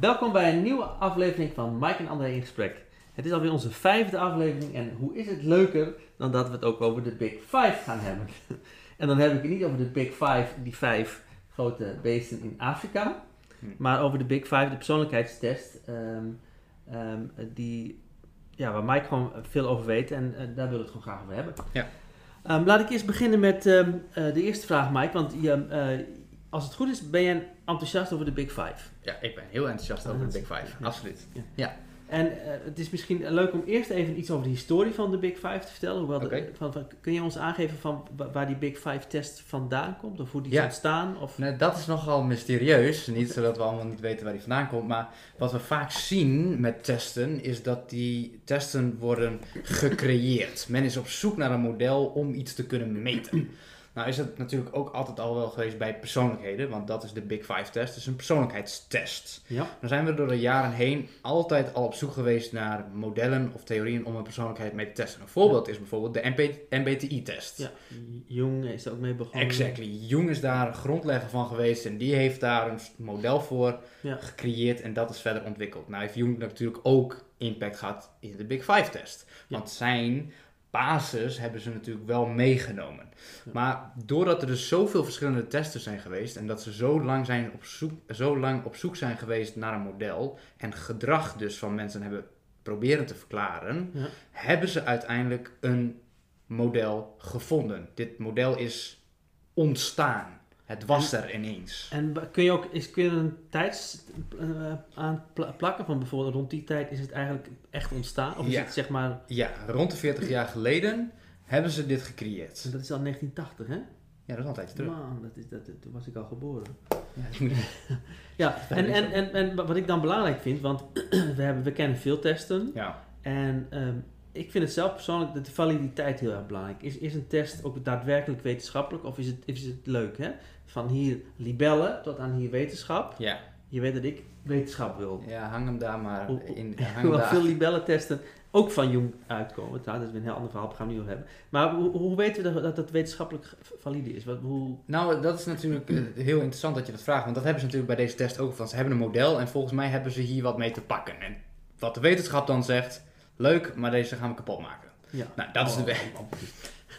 Welkom bij een nieuwe aflevering van Mike en André in gesprek. Het is alweer onze vijfde aflevering en hoe is het leuker dan dat we het ook over de Big Five gaan hebben. En dan heb ik het niet over de Big Five, die vijf grote beesten in Afrika, Hm. maar over de Big Five, de persoonlijkheidstest, ehm, ehm, die, ja, waar Mike gewoon veel over weet en eh, daar wil ik het gewoon graag over hebben. Ja. Ehm, laat ik eerst beginnen met eh, de eerste vraag, Mike, want je, eh, als het goed is, ben je enthousiast over de Big Five. Ja, ik ben heel enthousiast over de Big Five. Ja. Absoluut. En eh, het is misschien leuk om eerst even iets over de historie van de Big Five te vertellen. Hoewel de- van, van- kun je ons aangeven van wa- waar die Big Five test vandaan komt? Of hoe die Ja. is ontstaan? Of... Nou, dat is nogal mysterieus. Niet zodat we allemaal niet weten waar die vandaan komt. Maar wat we vaak zien met testen, is dat die testen worden gecreëerd. Men is op zoek naar een model om iets te kunnen meten. Nou is het natuurlijk ook altijd al wel geweest bij persoonlijkheden, want dat is de Big Five test, dus een persoonlijkheidstest. Ja. Dan zijn we door de jaren heen altijd al op zoek geweest naar modellen of theorieën om een persoonlijkheid mee te testen. Een voorbeeld is bijvoorbeeld de MBTI-test. ja. Jung is er ook mee begonnen. Exactly. Jung is daar grondlegger van geweest en die heeft daar een model voor Ja. gecreëerd en dat is verder ontwikkeld. Nou heeft Jung natuurlijk ook impact gehad in de Big Five test. Want zijn basis hebben ze natuurlijk wel meegenomen. Ja. Maar doordat er dus zoveel verschillende testen zijn geweest en dat ze zo lang, zijn op zoek, zo lang op zoek zijn geweest naar een model en gedrag dus van mensen hebben proberen te verklaren, Ja. hebben ze uiteindelijk een model gevonden. Dit model is ontstaan. Het was er ineens. En kun je ook is, kun je een tijd aan pla- plakken? Van bijvoorbeeld rond die tijd is het eigenlijk echt ontstaan? Of is Ja. het zeg maar... Ja, rond de 40 jaar geleden hebben ze dit gecreëerd. Dat is al 1980, hè? Ja, dat is al een tijdje terug. Man, dat is, dat, toen was ik al geboren. Ja, Ja, en, en, en, en wat ik dan belangrijk vind, want we, hebben, we kennen veel testen. ja. En ehm, ik vind het zelf persoonlijk dat de validiteit heel erg belangrijk is. Is een test ook daadwerkelijk wetenschappelijk of is het, is het leuk? Hè? Van hier libellen tot aan hier wetenschap. Ja. Je weet dat ik wetenschap wil. ja, hang hem daar maar in. Hang hem daar. veel libellentesten ook van Jung uitkomen. Trouwens, dat is een heel ander verhaal, daar gaan we over hebben. Maar hoe, hoe weten we dat, dat het wetenschappelijk valide is? Wat, hoe, Nou, dat is natuurlijk eh, heel interessant dat je dat vraagt. Want dat hebben ze natuurlijk bij deze test ook. Van, ze hebben een model en volgens mij hebben ze hier wat mee te pakken. En wat de wetenschap dan zegt, leuk, maar deze gaan we kapot maken. ja. Nou, dat is de Oh, weg. oh, oh.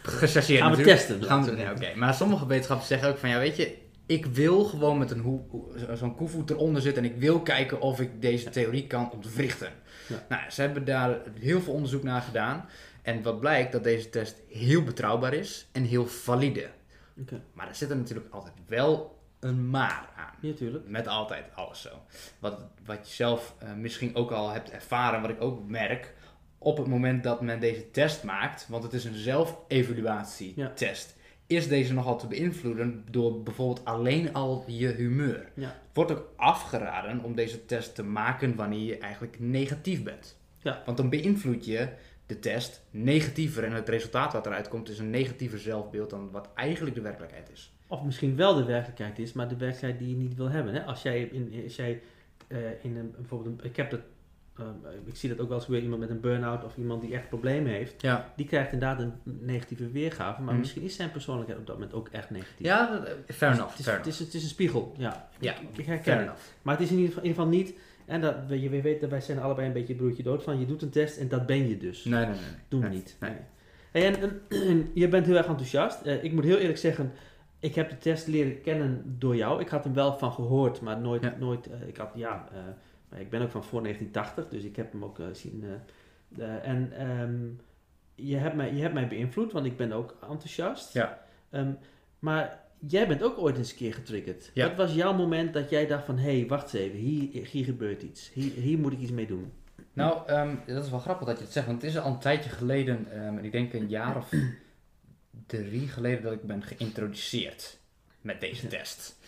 Gechargeerd Gaan we natuurlijk. testen. Gaan we, nee. Maar sommige wetenschappers zeggen ook van, ja, weet je, ik wil gewoon met een zo'n koevoet eronder zitten en ik wil kijken of ik deze theorie kan ontwrichten. Ja. Nou, ze hebben daar heel veel onderzoek naar gedaan. En wat blijkt, dat deze test heel betrouwbaar is en heel valide. Oké. Maar er zit er natuurlijk altijd wel een maar aan. Ja, tuurlijk. Met altijd alles zo. Wat, wat je zelf eh, misschien ook al hebt ervaren, wat ik ook merk, op het moment dat men deze test maakt, want het is een zelfevaluatietest, is deze nogal te beïnvloeden door bijvoorbeeld alleen al je humeur. Ja. Wordt ook afgeraden om deze test te maken wanneer je eigenlijk negatief bent. Ja. Want dan beïnvloed je de test negatiever en het resultaat wat eruit komt is een negatiever zelfbeeld dan wat eigenlijk de werkelijkheid is. Of misschien wel de werkelijkheid is, maar de werkelijkheid die je niet wil hebben. Hè? Als jij in, als jij, eh, in een, bijvoorbeeld, een, ik heb dat, eh, ik zie dat ook wel eens gebeuren, iemand met een burn-out of iemand die echt problemen heeft, Ja, die krijgt inderdaad een negatieve weergave, maar Mhm. misschien is zijn persoonlijkheid op dat moment ook echt negatief. ja eh, fair Dus enough. Het is, fair het, is, het is een spiegel, ja. Ja, ik, ik herken Fair het. enough. Maar het is in ieder geval, in ieder geval niet, en dat, we- je weet dat wij zijn allebei een beetje broertje dood van, je doet een test en dat ben je dus. Nee, nee, nee. we Nee, niet. nee. Hey, en, en, en je bent heel erg enthousiast. Eh, ik moet heel eerlijk zeggen, ik heb de test leren kennen door jou. Ik had hem wel van gehoord, maar nooit, Ja. nooit ik had, ja, ik ben ook van voor 1980, dus ik heb hem ook eh, zien. eh, en ehm, je, hebt mij, je hebt mij beïnvloed, want ik ben ook enthousiast. Ja. Ehm, maar jij bent ook ooit eens een keer getriggerd. Ja. Wat was jouw moment dat jij dacht van, hé, hey, wacht eens even, hier, hier gebeurt iets. Hier, hier moet ik iets mee doen. Nou, ehm, dat is wel grappig dat je het zegt, want het is al een tijdje geleden, en ik denk een jaar of drie geleden, dat ik ben geïntroduceerd met deze test.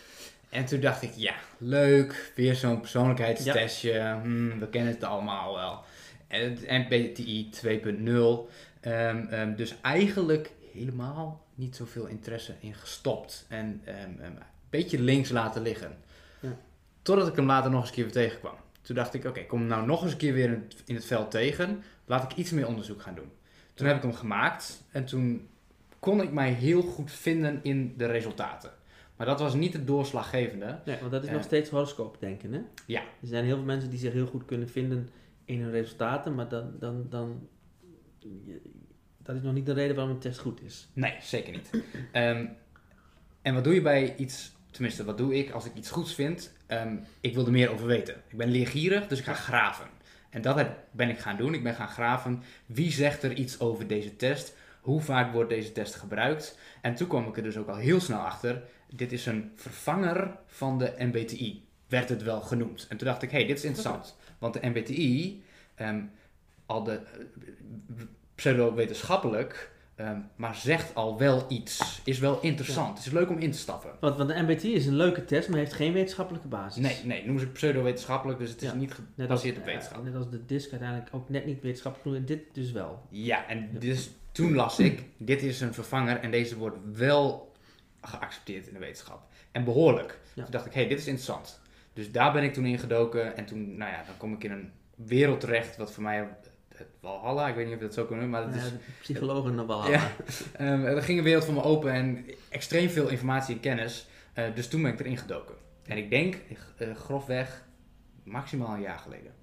En toen dacht ik, ja, leuk, weer zo'n persoonlijkheidstestje, hmm, we kennen het allemaal wel. En MBTI 2.0, Ehm, ehm, dus eigenlijk helemaal niet zoveel interesse in gestopt. En ehm, een beetje links laten liggen. Ja. Totdat ik hem later nog eens een keer weer tegenkwam. Toen dacht ik, oké, kom hem nou nog eens een keer weer in het, in het veld tegen. Laat ik iets meer onderzoek gaan doen. Toen heb ik hem gemaakt en toen kon ik mij heel goed vinden in de resultaten. Maar dat was niet het doorslaggevende. Nee, want dat is Ja. nog steeds horoscoop denken, hè? Ja. Er zijn heel veel mensen die zich heel goed kunnen vinden in hun resultaten, maar dan, dan, dan dat is nog niet de reden waarom een test goed is. Nee, zeker niet. Ehm, en wat doe je bij iets, tenminste wat doe ik als ik iets goeds vind? Ehm, ik wil er meer over weten. Ik ben leergierig, dus ik ga graven. En dat heb- ben ik gaan doen. Ik ben gaan graven. Wie zegt er iets over deze test? Hoe vaak wordt deze test gebruikt? En toen kwam ik er dus ook al heel snel achter. Dit is een vervanger van de MBTI, werd het wel genoemd. En toen dacht ik, hé, hey, dit is interessant. Want de MBTI, ehm, al de eh, pseudo-wetenschappelijk, ehm, maar zegt al wel iets. Is wel interessant. Het is leuk om in te stappen. Want, want de MBTI is een leuke test, maar heeft geen wetenschappelijke basis. Nee, nee, noemen ze pseudo-wetenschappelijk, dus het is Ja. niet gebaseerd op wetenschap. net als de DISC uiteindelijk ook net niet wetenschappelijk genoemd, en dit dus wel. Ja, en dus toen las ik, dit is een vervanger en deze wordt wel geaccepteerd in de wetenschap. En behoorlijk. Ja. Toen dacht ik, hé, hey, dit is interessant. Dus daar ben ik toen ingedoken en toen, nou ja, dan kom ik in een wereld terecht wat voor mij het Walhalla, ik weet niet of je dat zo kan noemen, maar het Ja, is psychologen nog wel Ja. Ehm, er ging een wereld voor me open en extreem veel informatie en kennis. Eh, dus toen ben ik erin gedoken. En ik denk, eh, grofweg, maximaal een jaar geleden.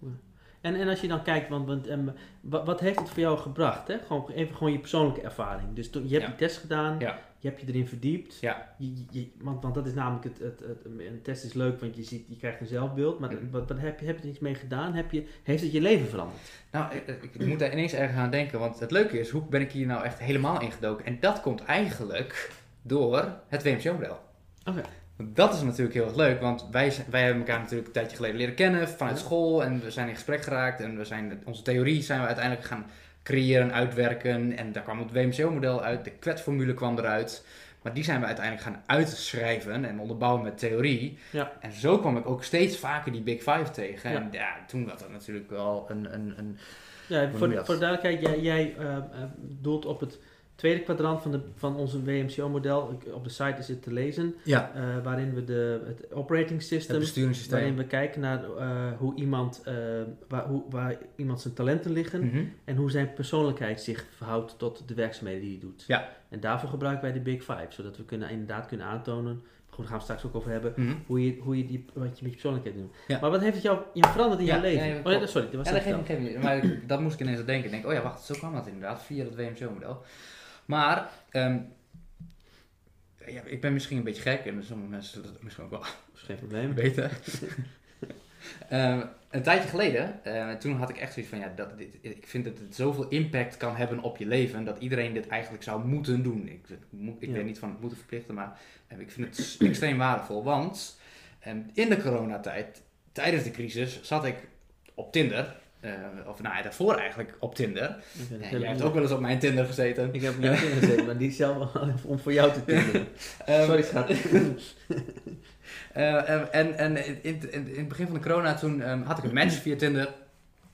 En, en als je dan kijkt, want, want ehm, wat, wat heeft het voor jou gebracht? Hè? Gewoon, even gewoon je persoonlijke ervaring. Dus je hebt Ja. die test gedaan, Ja. je hebt je erin verdiept. Ja. Je, je- je- want, want dat is namelijk het, het, het, een test is leuk, want je, ziet, je krijgt een zelfbeeld. Maar wat, wat heb, je, heb je er iets mee gedaan? Heb je, heeft het je leven veranderd? Nou, ik, ik moet daar ineens erg aan denken, want het leuke is, hoe ben ik hier nou echt helemaal ingedoken? En dat komt eigenlijk door het WMCO-model. Oké. Dat is natuurlijk heel erg leuk, want wij, wij hebben elkaar natuurlijk een tijdje geleden leren kennen vanuit school en we zijn in gesprek geraakt en we zijn, onze theorie zijn we uiteindelijk gaan creëren, uitwerken en daar kwam het WMCO-model uit, de kwetsformule kwam eruit. Maar die zijn we uiteindelijk gaan uitschrijven en onderbouwen met theorie. Ja. En zo kwam ik ook steeds vaker die Big Five tegen. Ja. En ja, toen was dat natuurlijk wel een, een, een Ja, voor, voor de duidelijkheid, jij, jij eh, eh, doelt op het tweede kwadrant van, de, van onze WMCO-model. Op de site is het te lezen, ja, eh, waarin we de, het operating het system besturingssysteem. Waarin we kijken naar eh, hoe iemand, eh, waar, hoe, waar iemand zijn talenten liggen Mhm. en hoe zijn persoonlijkheid zich verhoudt tot de werkzaamheden die hij doet. Ja. En daarvoor gebruiken wij de Big Five, zodat we kunnen, inderdaad kunnen aantonen, goed, daar gaan we straks ook over hebben, Mhm. hoe je, hoe je die, wat je met je persoonlijkheid doet. Ja. Maar wat heeft het jou, jou veranderd in Ja, jouw leven? ja, ja, oh, nee, sorry, dat was Ja, dat geeft niet. Maar dat moest ik ineens aan denken. Ik denk, oh ja, wacht, zo kwam dat inderdaad, via dat WMCO-model. Maar, ehm, ja, ik ben misschien een beetje gek en sommige mensen zullen dat misschien ook wel Dat is geen probleem. weten. Ehm, een tijdje geleden, eh, toen had ik echt zoiets van, ja, dat, dit, ik vind dat het zoveel impact kan hebben op je leven, dat iedereen dit eigenlijk zou moeten doen. Ik, moet- ik Ja. weet niet van het moeten verplichten, maar ik vind het extreem waardevol, want ehm, in de coronatijd, tijdens de crisis, zat ik op Tinder, eh, of nou ja, daarvoor eigenlijk op Tinder. Ja, jij hebt ook wel eens op mijn Tinder gezeten. Ik heb niet in gezeten, maar die is zelf om voor jou te tinderen. Ehm, Sorry schat. Eh, eh, en en in, in, in het begin van de corona toen ehm, had ik een match via Tinder.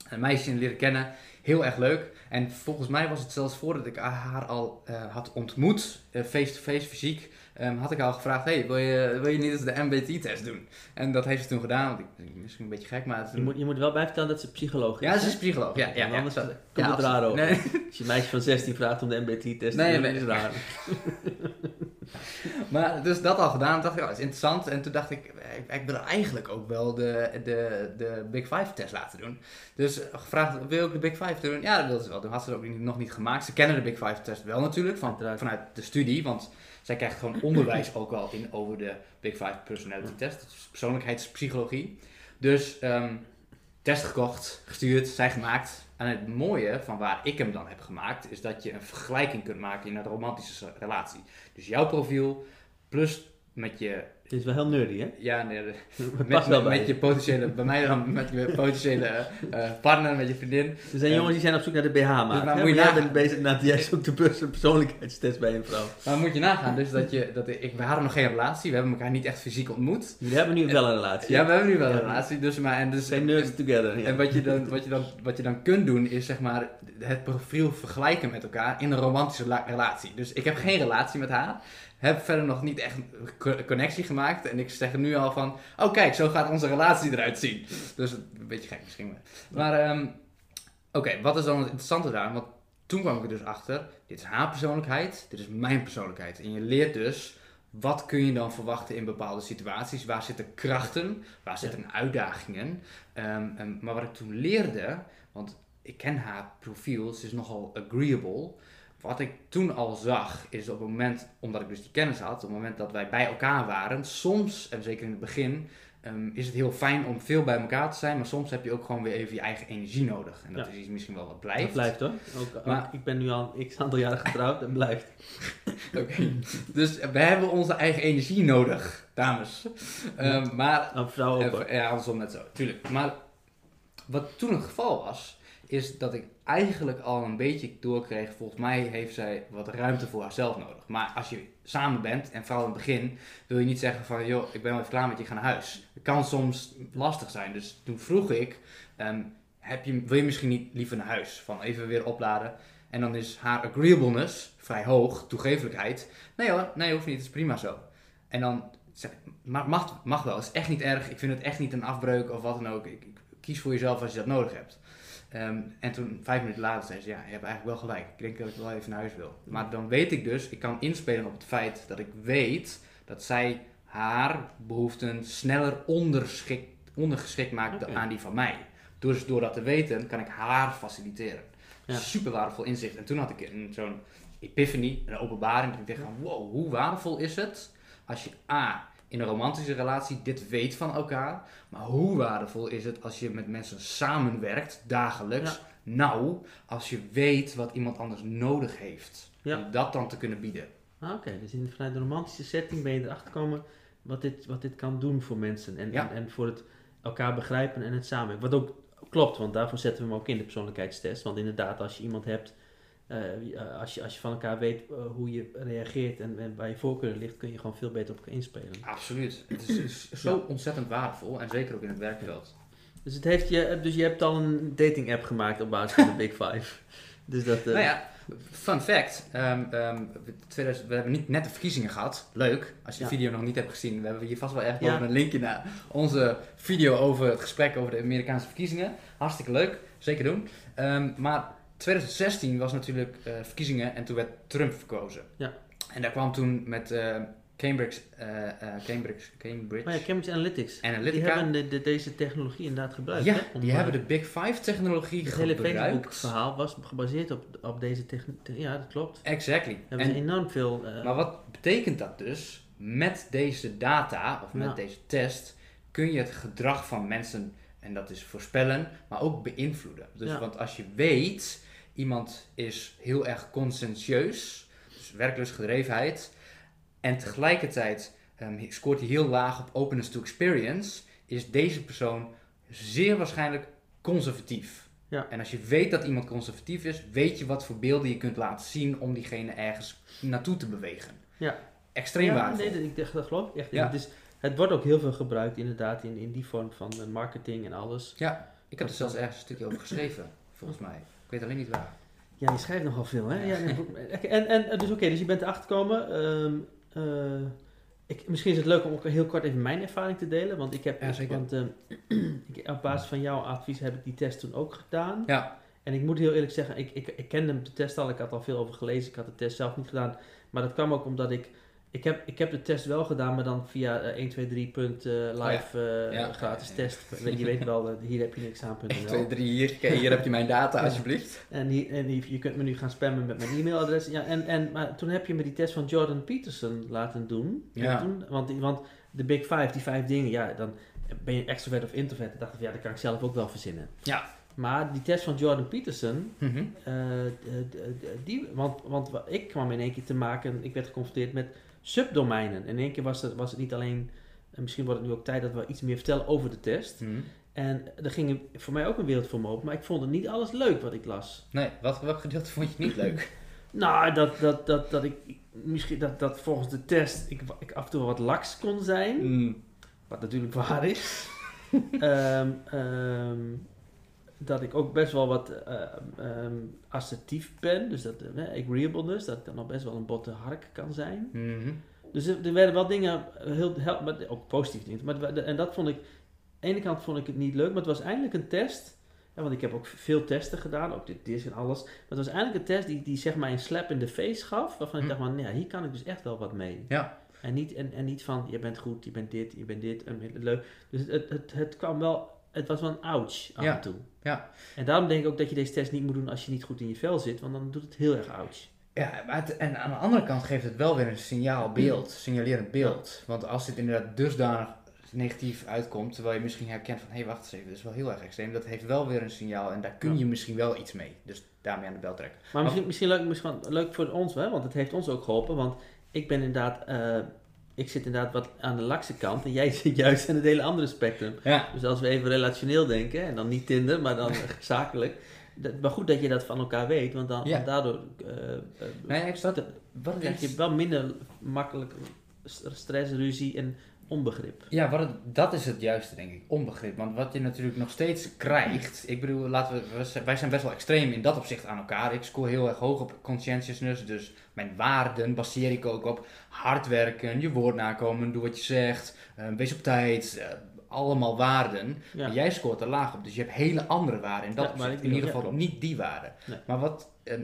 Een meisje leren kennen. Heel erg leuk. En volgens mij was het zelfs voordat ik haar al had ontmoet, face-to-face, fysiek, ehm, had ik al gevraagd, hey, wil je, wil je niet eens de MBT-test doen? En dat heeft ze toen gedaan, want ik misschien een beetje gek, maar... Je Toen... moet, je moet wel bijvertellen dat ze psycholoog is. Ja, ze is psycholoog, ja. ja, ja. anders Zo- komt ja, het raar over. Nee, Als je een meisje van 16 vraagt om de MBT-test te Nee, doen, nee. is het raar. Maar dus dat al gedaan, dacht ik, oh, dat is interessant. En toen dacht ik, ik, ik wil eigenlijk ook wel de, de, de Big Five test laten doen. Dus gevraagd, wil ik de Big Five doen? Ja, dat wilde ze wel doen. Had ze ook niet, nog niet gemaakt. Ze kennen de Big Five test wel natuurlijk, van, vanuit de studie. Want zij krijgt gewoon onderwijs ook wel in over de Big Five personality test. Dat is persoonlijkheidspsychologie. Dus ehm, test gekocht, gestuurd, zij gemaakt. En het mooie van waar ik hem dan heb gemaakt, is dat je een vergelijking kunt maken in een romantische relatie. Dus jouw profiel plus met je, Het is wel heel nerdy, hè? ja, nee, met, met, je. potentiële, bij mij dan met je potentiële eh, partner, met je vriendin. Er zijn jongens die zijn op zoek naar de BH-maat. Dus maar hè? moet je Maar jij bent bezig naar jij zoekt de pers- persoonlijkheidstest bij een vrouw. Maar moet je nagaan, dus dat je, dat ik, we hadden nog geen relatie, we hebben elkaar niet echt fysiek ontmoet. Jullie hebben nu wel een relatie. Ja, we hebben nu wel een relatie, dus maar en dus Zijn nerds together. Ja. En wat je, dan, wat, je dan, wat je dan kunt doen is zeg maar het profiel vergelijken met elkaar in een romantische la- relatie. Dus ik heb geen relatie met haar. Heb verder nog niet echt een co- connectie gemaakt. En ik zeg nu al van, oh kijk, zo gaat onze relatie eruit zien. Dus een beetje gek misschien. Maar, maar ehm, oké, wat is dan het interessante daar? Want toen kwam ik er dus achter, dit is haar persoonlijkheid, dit is mijn persoonlijkheid. En je leert dus wat kun je dan verwachten in bepaalde situaties? Waar zitten krachten? Waar zitten uitdagingen? Ehm, ehm, maar wat ik toen leerde, want ik ken haar profiel, ze is nogal agreeable. Wat ik toen al zag, is op het moment, omdat ik dus die kennis had, op het moment dat wij bij elkaar waren, soms, en zeker in het begin, ehm, is het heel fijn om veel bij elkaar te zijn, maar soms heb je ook gewoon weer even je eigen energie nodig. En dat Ja. is iets misschien wel wat blijft. Dat blijft hoor. Ook, ook- Maar- ik ben nu al x aantal jaren getrouwd en blijft. Oké. Dus we hebben onze eigen energie nodig, dames. Ehm, maar vrouw ook hoor. Ja, andersom net zo, tuurlijk. Maar wat toen het geval was, is dat ik eigenlijk al een beetje doorkreeg, volgens mij heeft zij wat ruimte voor haarzelf nodig. Maar als je samen bent, en vooral in het begin, wil je niet zeggen van, joh, ik ben wel even klaar met je, ga naar huis. Het kan soms lastig zijn. Dus toen vroeg ik, ehm, heb je, wil je misschien niet liever naar huis? Van even weer opladen. En dan is haar agreeableness vrij hoog, toegevelijkheid. Nee hoor, nee hoeft niet, het is prima zo. En dan zeg ik, maar mag, mag wel, het is echt niet erg. Ik vind het echt niet een afbreuk of wat dan ook. Ik, ik kies voor jezelf als je dat nodig hebt. Ehm, en toen, vijf minuten later, zei ze, ja, je hebt eigenlijk wel gelijk. Ik denk dat ik wel even naar huis wil. Maar dan weet ik dus, ik kan inspelen op het feit dat ik weet dat zij haar behoeften sneller onderschikt, ondergeschikt maakt aan die van mij. Dus door dat te weten, kan ik haar faciliteren. Ja. Super waardevol inzicht. En toen had ik een- zo'n epiphany, een openbaring. Dat ik dacht van, wow, hoe waardevol is het als je A, in een romantische relatie dit weet van elkaar. Maar hoe waardevol is het als je met mensen samenwerkt, dagelijks. Nou, als je weet wat iemand anders nodig heeft. Ja. Om dat dan te kunnen bieden. Ah, Oké, dus in, vanuit de romantische setting ben je erachter gekomen wat dit, wat dit kan doen voor mensen. En, Ja. en, en voor het elkaar begrijpen en het samenwerken. Wat ook klopt, want daarvoor zetten we hem ook in de persoonlijkheidstest. Want inderdaad, als je iemand hebt, eh, eh, als, je, als je van elkaar weet eh, hoe je reageert en, en waar je voorkeur ligt, kun je gewoon veel beter op elkaar inspelen. Absoluut. Het is, zo ontzettend waardevol. En zeker ook in het werkveld. Dus, het heeft je, dus je hebt al een dating app gemaakt op basis van de Big Five. Dus dat, Nou ja, fun fact. 2000, we hebben niet net de verkiezingen gehad. Leuk. Als je de Ja. video nog niet hebt gezien. We hebben hier vast wel echt Ja. boven een linkje naar onze video over het gesprek over de Amerikaanse verkiezingen. Hartstikke leuk. Zeker doen. Ehm, maar 2016 was natuurlijk eh, verkiezingen en toen werd Trump verkozen. Ja. En daar kwam toen met eh, Cambridge, eh, eh, Cambridge, Cambridge maar ja, Cambridge Analytics. Die Analytica. hebben de, de- deze technologie inderdaad gebruikt. ja, hè, om, die hebben de Big Five technologie Het hele gebruikt. Facebook-verhaal was gebaseerd op, op deze technologie. Ja, dat klopt. Exactly. Hebben En- ze enorm veel. Maar wat betekent dat dus? Met deze data of met deze test kun je het gedrag van mensen, en dat is voorspellen, maar ook beïnvloeden. Dus Ja. want als je weet, iemand is heel erg conscientieus, dus werklust, gedrevenheid, en tegelijkertijd ehm, scoort hij heel laag op openness to experience, is deze persoon zeer waarschijnlijk conservatief. Ja. En als je weet dat iemand conservatief is, weet je wat voor beelden je kunt laten zien om diegene ergens naartoe te bewegen. Ja. Extreem ja, waardevol. Nee, dat, ik, dacht- dat geloof ik echt. Ja. Het, is, het wordt ook heel veel gebruikt inderdaad in, in die vorm van eh, marketing en alles. Ja, ik heb er zelfs ergens een stukje over geschreven, volgens mij. Ik weet alleen niet waar. Ja, je schrijft nogal veel, hè? Ja, en, en, en dus oké, dus je bent erachter gekomen. ehm, eh, ik, misschien is het leuk om ook heel kort even mijn ervaring te delen. Want ik heb, Ja, zeker. want, ehm, ik, op basis van jouw advies heb ik die test toen ook gedaan. Ja, En ik moet heel eerlijk zeggen, ik, ik, ik kende de test al, ik had al veel over gelezen, ik had de test zelf niet gedaan. Maar dat kwam ook omdat ik, ik heb, ik heb de test wel gedaan, maar dan via eh, 123.live eh Ja. gratis Ja, test. Je weet wel, eh, hier heb je niks aan. 1, 2, 3, hier, hier heb je mijn data alsjeblieft. En, hier, en hier- je kunt me nu gaan spammen met mijn e-mailadres. Ja, en, en, maar toen heb je me die test van Jordan Peterson laten doen. En Ja. toen, want, want de Big Five, die vijf dingen, ja, dan ben je extrovert of introvert. Ik dacht, ja, dat kan ik zelf ook wel verzinnen. Ja. Maar die test van Jordan Peterson, Mhm. eh, die, want, want wa- ik kwam in één keer te maken, ik werd geconfronteerd met subdomeinen. In één keer was het, was het niet alleen, en misschien wordt het nu ook tijd dat we iets meer vertellen over de test. Mhm. En er ging voor mij ook een wereld voor me open, maar ik vond het niet alles leuk wat ik las. Nee, wat, welk gedeelte vond je niet leuk? Nou, dat, dat, dat, dat ik misschien dat, dat volgens de test ik, ik af en toe wat laks kon zijn, Mm. wat natuurlijk waar is. Ehm, dat ik ook best wel wat eh, ehm, assertief ben, dus dat eh, agreeableness, dat ik dan nog best wel een botte hark kan zijn. Mhm. Dus er, er werden wel dingen heel hel- maar ook positief dingen. Maar, en dat vond ik, aan de ene kant vond ik het niet leuk, maar het was eindelijk een test. Ja, want ik heb ook veel testen gedaan, ook dit is en alles. Maar het was eindelijk een test die, die zeg maar een slap in de face gaf, waarvan ik Hm. dacht van, ja, hier kan ik dus echt wel wat mee. Ja. En niet, en, en niet van, je bent goed, je bent dit, je bent dit, en leuk. Dus het, het, het kwam wel, het was wel een ouch af Ja. en toe. Ja. En daarom denk ik ook dat je deze test niet moet doen als je niet goed in je vel zit, want dan doet het heel erg ouch. Ja, maar het- en aan de andere kant geeft het wel weer een signaalbeeld, signalerend beeld. Want als dit inderdaad dusdanig negatief uitkomt, terwijl je misschien herkent van, hé, hey, wacht eens even, dit is wel heel erg extreem, dat heeft wel weer een signaal en daar kun Ja. je misschien wel iets mee. Dus daarmee aan de bel trekken. Maar misschien, misschien, leuk, misschien leuk voor ons, hè? want het heeft ons ook geholpen. Want ik ben inderdaad, eh, ik zit inderdaad wat aan de lakse kant en jij zit juist aan het hele andere spectrum. Ja. Dus als we even relationeel denken, en dan niet Tinder, maar dan zakelijk. Dat, maar goed dat je dat van elkaar weet, want dan, Ja. daardoor eh, eh, Nee, Wat het krijg je wel minder makkelijk st- stress, ruzie en onbegrip. Ja, wat het, dat is het juiste, denk ik. Onbegrip. Want wat je natuurlijk nog steeds krijgt. Ik bedoel, laten we, wij zijn best wel extreem in dat opzicht aan elkaar. Ik scoor heel erg hoog op conscientiousness. Dus mijn waarden baseer ik ook op hard werken, je woord nakomen, doe wat je zegt, eh, wees op tijd. eh, allemaal waarden. Ja. Maar jij scoort er laag op. Dus je hebt hele andere waarden. In dat Ja, maar in ieder geval niet die waarden. Nee. Maar wat eh,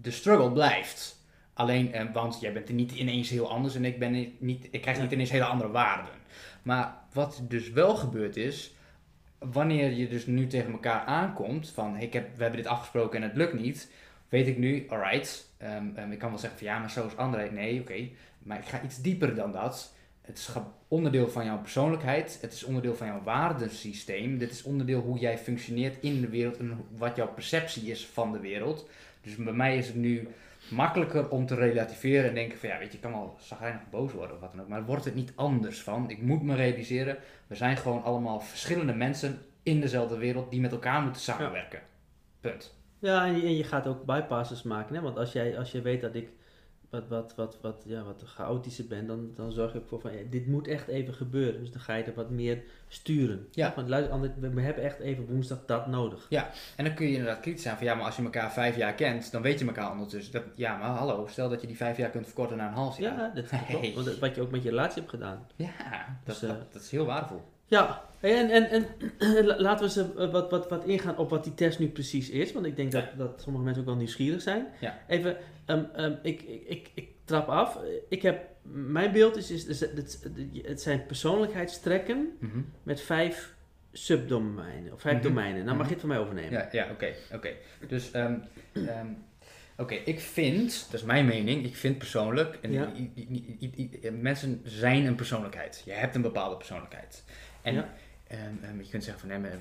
de struggle blijft. Alleen, eh, want jij bent er niet ineens heel anders en ik, ben niet, ik krijg niet ineens hele andere waarden. Maar wat dus wel gebeurd is, wanneer je dus nu tegen elkaar aankomt van hey, ik heb, we hebben dit afgesproken en het lukt niet, weet ik nu, alright, ehm, ehm, ik kan wel zeggen van ja, maar zo is André. Nee, oké, maar ik ga iets dieper dan dat. Het is onderdeel van jouw persoonlijkheid, het is onderdeel van jouw waardesysteem, dit is onderdeel hoe jij functioneert in de wereld en wat jouw perceptie is van de wereld. Dus bij mij is het nu makkelijker om te relativeren en denken van ja, weet je, ik kan wel zagrijnig boos worden of wat dan ook, maar wordt het niet anders van. Ik moet me realiseren, we zijn gewoon allemaal verschillende mensen in dezelfde wereld die met elkaar moeten samenwerken. Punt. Ja, en je, en je gaat ook bypasses maken. Hè? Want als, jij, als je weet dat ik wat, wat, wat, wat, ja, wat chaotischer ben, dan, dan zorg ik voor van, ja, dit moet echt even gebeuren. Dus dan ga je er wat meer sturen. Ja. Want luister, we, we hebben echt even woensdag dat nodig. En dan kun je inderdaad kritisch zijn van ja, maar als je elkaar vijf jaar kent, dan weet je elkaar ondertussen. Dat, ja, maar hallo, stel dat je die vijf jaar kunt verkorten naar een half jaar. Ja, dat Hey. klopt. Want dat- wat je ook met je relatie hebt gedaan. Ja, dat, Dus, eh, dat, dat is heel waardevol. Ja, en, en, en la- laten we eens eh, wat, wat, wat ingaan op wat die test nu precies is. Want ik denk dat, dat sommige mensen ook wel nieuwsgierig zijn. Ja. Even, ehm, ehm, ik, ik, ik, ik trap af. Ik heb, mijn beeld is, is, is het, het zijn persoonlijkheidstrekken Mhm. met vijf subdomeinen. Of vijf Mhm. domeinen. Nou mag Mhm. je het van mij overnemen. Ja, ja oké, oké. Dus, ehm, oké, ik vind, dat is mijn mening, ik vind persoonlijk, en Ja. mensen zijn een persoonlijkheid. Je hebt een bepaalde persoonlijkheid. En Ja. ehm, ehm, je kunt zeggen van, nee, eh,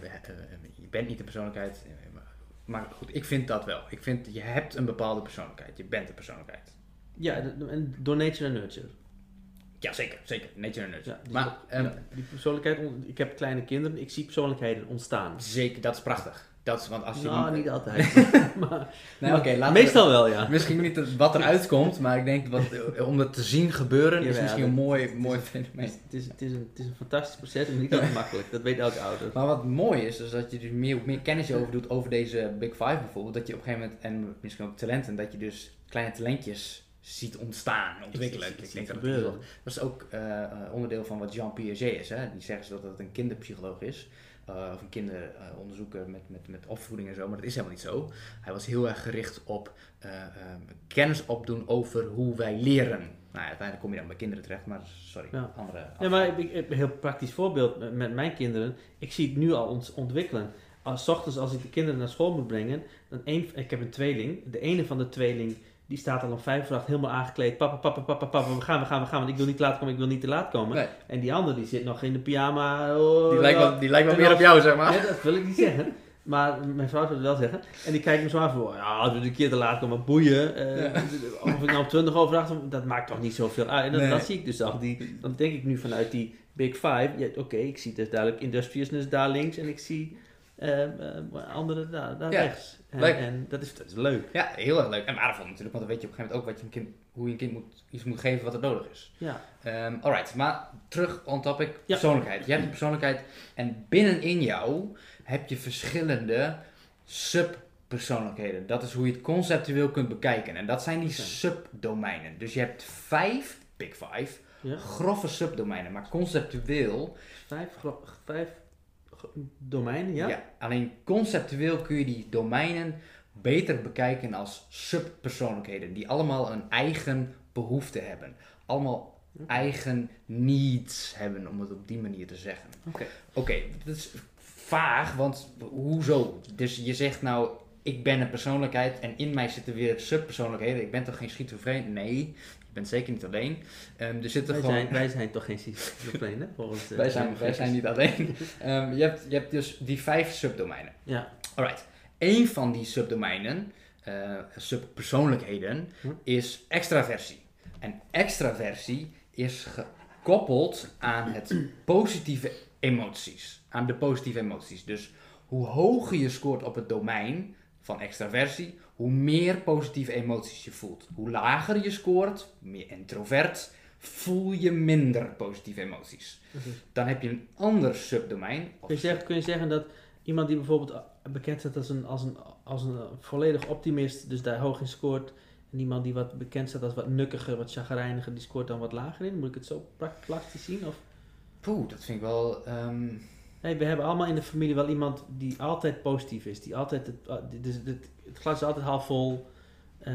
je bent niet een persoonlijkheid. eh, maar- Maar goed, ik vind dat wel. Ik vind, je hebt een bepaalde persoonlijkheid. Je bent een persoonlijkheid. Ja, de- en door nature en nurture. Ja, zeker, zeker. Nature and nurture. Ja, dus maar dat- ehm, ja, die persoonlijkheid, on- ik heb kleine kinderen, ik zie persoonlijkheden ontstaan. zeker, dat is prachtig. Dat is, want als je Nou, niet altijd. maar, Nee, maar oké, laten we- meestal wel, ja. Misschien niet wat eruit komt, maar ik denk wat, eh, om dat te zien gebeuren is misschien een mooi, het is- mooi Het fenomeen. is, het, is, het, is een, het is een fantastisch proces, maar niet altijd makkelijk. Dat weet elke ouder. Maar wat mooi is, is dat je dus meer, meer kennis over doet over deze Big Five bijvoorbeeld. Dat je op een gegeven moment, en misschien ook talenten, dat je dus kleine talentjes ziet ontstaan, ontwikkelen. Ik- ik- ik Ik denk dat dat is ook eh, eh, onderdeel van wat Jean Piaget is. Hè? Die zeggen ze dat het een kinderpsycholoog is. Eh, of een kinderonderzoeker met, met, met opvoeding en zo, maar dat is helemaal niet zo. Hij was heel erg gericht op eh, eh, kennis opdoen over hoe wij leren. Nou ja, uiteindelijk kom je dan bij kinderen terecht, maar sorry, Ja. andere... Ja, maar ik, een heel praktisch voorbeeld met, mijn kinderen. Ik zie het nu al ont- ontwikkelen. Als ochtends als ik de kinderen naar school moet brengen, dan één, ik heb een tweeling. De ene van de tweeling die staat al om vijf uur acht helemaal aangekleed. Papa, papa, papa, papa, we gaan, we gaan, we gaan. Want ik wil niet te laat komen, ik wil niet te laat komen. Nee, En die andere die zit nog in de pyjama. oh, die, lijkt wel, die lijkt wel meer als- op jou, zeg maar. Dat wil ik niet zeggen. Maar mijn vrouw zou het wel zeggen. En die kijkt me zo aan van, ja, als we een keer te laat komen, boeien. Eh, Ja. Of ik nou op 20 over 8, dat maakt toch niet zoveel uit. En dat, Nee. dat zie ik dus al. Die, dan denk ik nu vanuit die Big Five, ja, oké, ik zie dus duidelijk industriousness daar links en ik zie eh, eh, andere daar, daar Ja, rechts. En, leuk. en dat, is, dat is leuk. Ja, heel erg leuk. En waardevol natuurlijk, want dan weet je op een gegeven moment ook wat je een kind, hoe je een kind moet, iets moet geven wat er nodig is. Ja, Ehm alright, maar terug on topic, Ja. persoonlijkheid. Je hebt een persoonlijkheid en binnenin jou heb je verschillende subpersoonlijkheden. Dat is hoe je het conceptueel kunt bekijken. En dat zijn die subdomeinen. Dus je hebt vijf, big five, ja. grove subdomeinen. Maar conceptueel Vijf, vijf domeinen, ja? Ja, alleen conceptueel kun je die domeinen beter bekijken als subpersoonlijkheden, die allemaal een eigen behoefte hebben. Allemaal eigen needs hebben, om het op die manier te zeggen. Oké. Oké, dat is vaag, want hoezo? Dus je zegt nou, ik ben een persoonlijkheid en in mij zitten weer subpersoonlijkheden. Ik ben toch geen schizofreen? Nee, bent zeker niet alleen. Ehm, er zitten Wij gewoon... zijn, wij zijn toch geen hè? Volgens, eh, wij, zijn, wij zijn niet alleen. Ehm, je, hebt, je hebt dus die vijf subdomeinen. Ja. Alright. Eén van die subdomeinen, eh, subpersoonlijkheden, Hm. is extraversie. En extraversie is gekoppeld aan het positieve emoties. Aan de positieve emoties. Dus hoe hoger je scoort op het domein van extraversie, hoe meer positieve emoties je voelt. Hoe lager je scoort, meer introvert, voel je minder positieve emoties. Dan heb je een ander subdomein. Kun je, zeggen, kun je zeggen dat iemand die bijvoorbeeld bekend staat als een, als, een, als een volledig optimist, dus daar hoog in scoort, en iemand die wat bekend staat als wat nukkiger, wat chagrijniger, die scoort dan wat lager in? Moet ik het zo pra- plastisch zien? Of? Poeh, dat vind ik wel. ehm, Nee, we hebben allemaal in de familie wel iemand die altijd positief is. Die altijd het, uh, dus het, het glas is altijd half vol. Eh,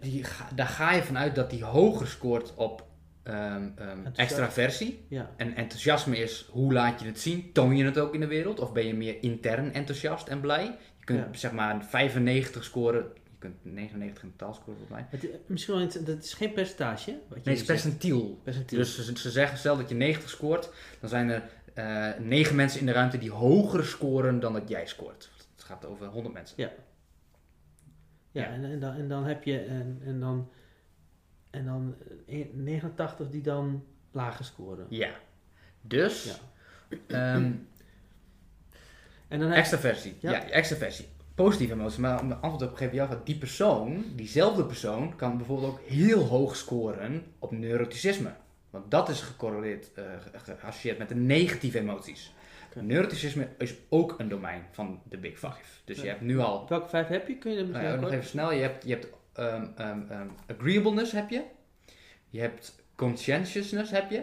die, die ga- daar ga je vanuit dat die hoger scoort op ehm, ehm, Enthousiasme. extraversie. ja. En enthousiasme is hoe laat je het zien? Toon je het ook in de wereld? Of ben je meer intern enthousiast en blij? Je kunt Ja. zeg maar een 95 scoren. Je kunt 99 in totaal scoren volgens mij. Het, is- misschien wel, iets- dat is geen percentage. Wat je Nee, het is percentiel. Percentiel. Dus ze, ze zeggen stel dat je 90 scoort, dan zijn er eh 9 mensen in de ruimte die hoger scoren dan dat jij scoort. Het gaat over 100 mensen. Ja, Ja. En, en, dan, en dan heb je en, en dan, en dan eh, 89 die dan lager scoren. Ja. Dus, Ja. ehm, En dan extraversie. Ja. Ja, extraversie. Positieve emotie. Maar om de antwoord op te geven, ja, die persoon, diezelfde persoon, kan bijvoorbeeld ook heel hoog scoren op neuroticisme. Want dat is gecorreleerd, eh, ge- geassocieerd met de negatieve emoties. Neuroticisme is ook een domein van de Big Five. Dus je hebt nu al welke vijf heb je? Kun je dat Nou ja, nog even snel. Je hebt, je hebt ehm, ehm, ehm, agreeableness heb je. Je hebt conscientiousness heb je.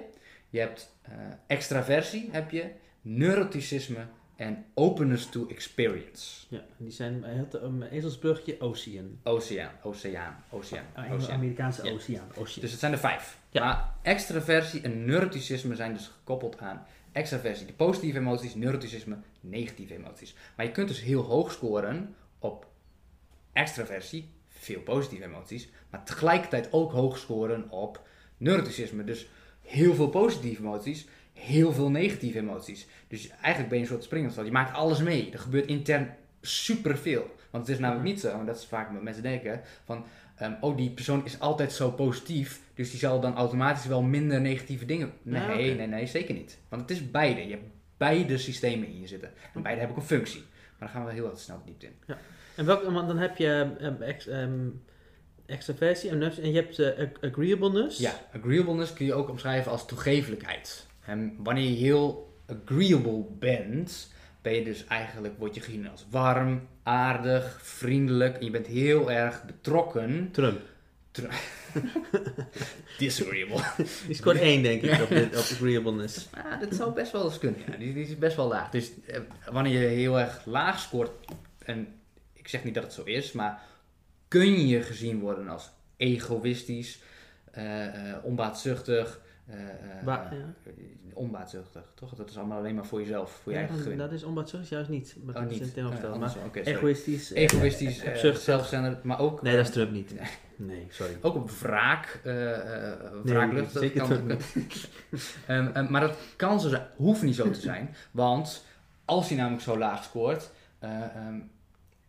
Je hebt eh, extraversie heb je. Neuroticisme en openness to experience. Ja, die zijn te- een ezelsbrugje Ocean. Oceaan, oceaan, oceaan, Ah, oceaan. Amerikaanse Ja. oceaan. oceaan. Dus het zijn er vijf. Ja. Maar extraversie en neuroticisme zijn dus gekoppeld aan extraversie. De positieve emoties, neuroticisme, negatieve emoties. Maar je kunt dus heel hoog scoren op extraversie, veel positieve emoties. Maar tegelijkertijd ook hoog scoren op neuroticisme. Dus heel veel positieve emoties, heel veel negatieve emoties. Dus eigenlijk ben je een soort springend Je maakt alles mee. Er gebeurt intern superveel. Want het is namelijk niet zo, en dat is vaak wat mensen denken, van Ehm, oh, die persoon is altijd zo positief, dus die zal dan automatisch wel minder negatieve dingen. Nee, nee, nee, zeker niet. Want het is beide. Je hebt beide systemen in je zitten. En beide hebben ook een functie. Maar daar gaan we heel erg snel diep in. En welke, want dan heb je ehm, ex, ehm, extraversie en, en je hebt eh, ag- agreeableness. Ja, agreeableness kun je ook omschrijven als toegevelijkheid. En wanneer je heel agreeable bent, ben je dus eigenlijk, word je gezien als warm, aardig, vriendelijk. En je bent heel erg betrokken. Trump. Disagreeable. Die scoort één, denk ik, op, dit, op agreeableness. Ja, dat zou best wel eens kunnen. Ja. Die, die is best wel laag. Dus eh, wanneer je heel erg laag scoort, en ik zeg niet dat het zo is, maar kun je gezien worden als egoïstisch, eh, eh, onbaatzuchtig. Eh, eh, Wa- eh, ja. onbaatzuchtig, toch? Dat is allemaal alleen maar voor jezelf, voor je Ja, eigen dan- gewin. dat is onbaatzuchtig juist niet. Maar Oh, dat is niet. een tegenovergestelde. Eh, maar egoïstisch. eh, Egoïstisch, zelfzender, maar ook... Nee, dat is Trump niet. Nee, sorry. Ook op wraak, Nee, wraaklucht. dat zeker kan. Ehm, maar dat kan zo zijn, hoeft niet zo te zijn. Want als hij namelijk zo laag scoort, eh, ehm,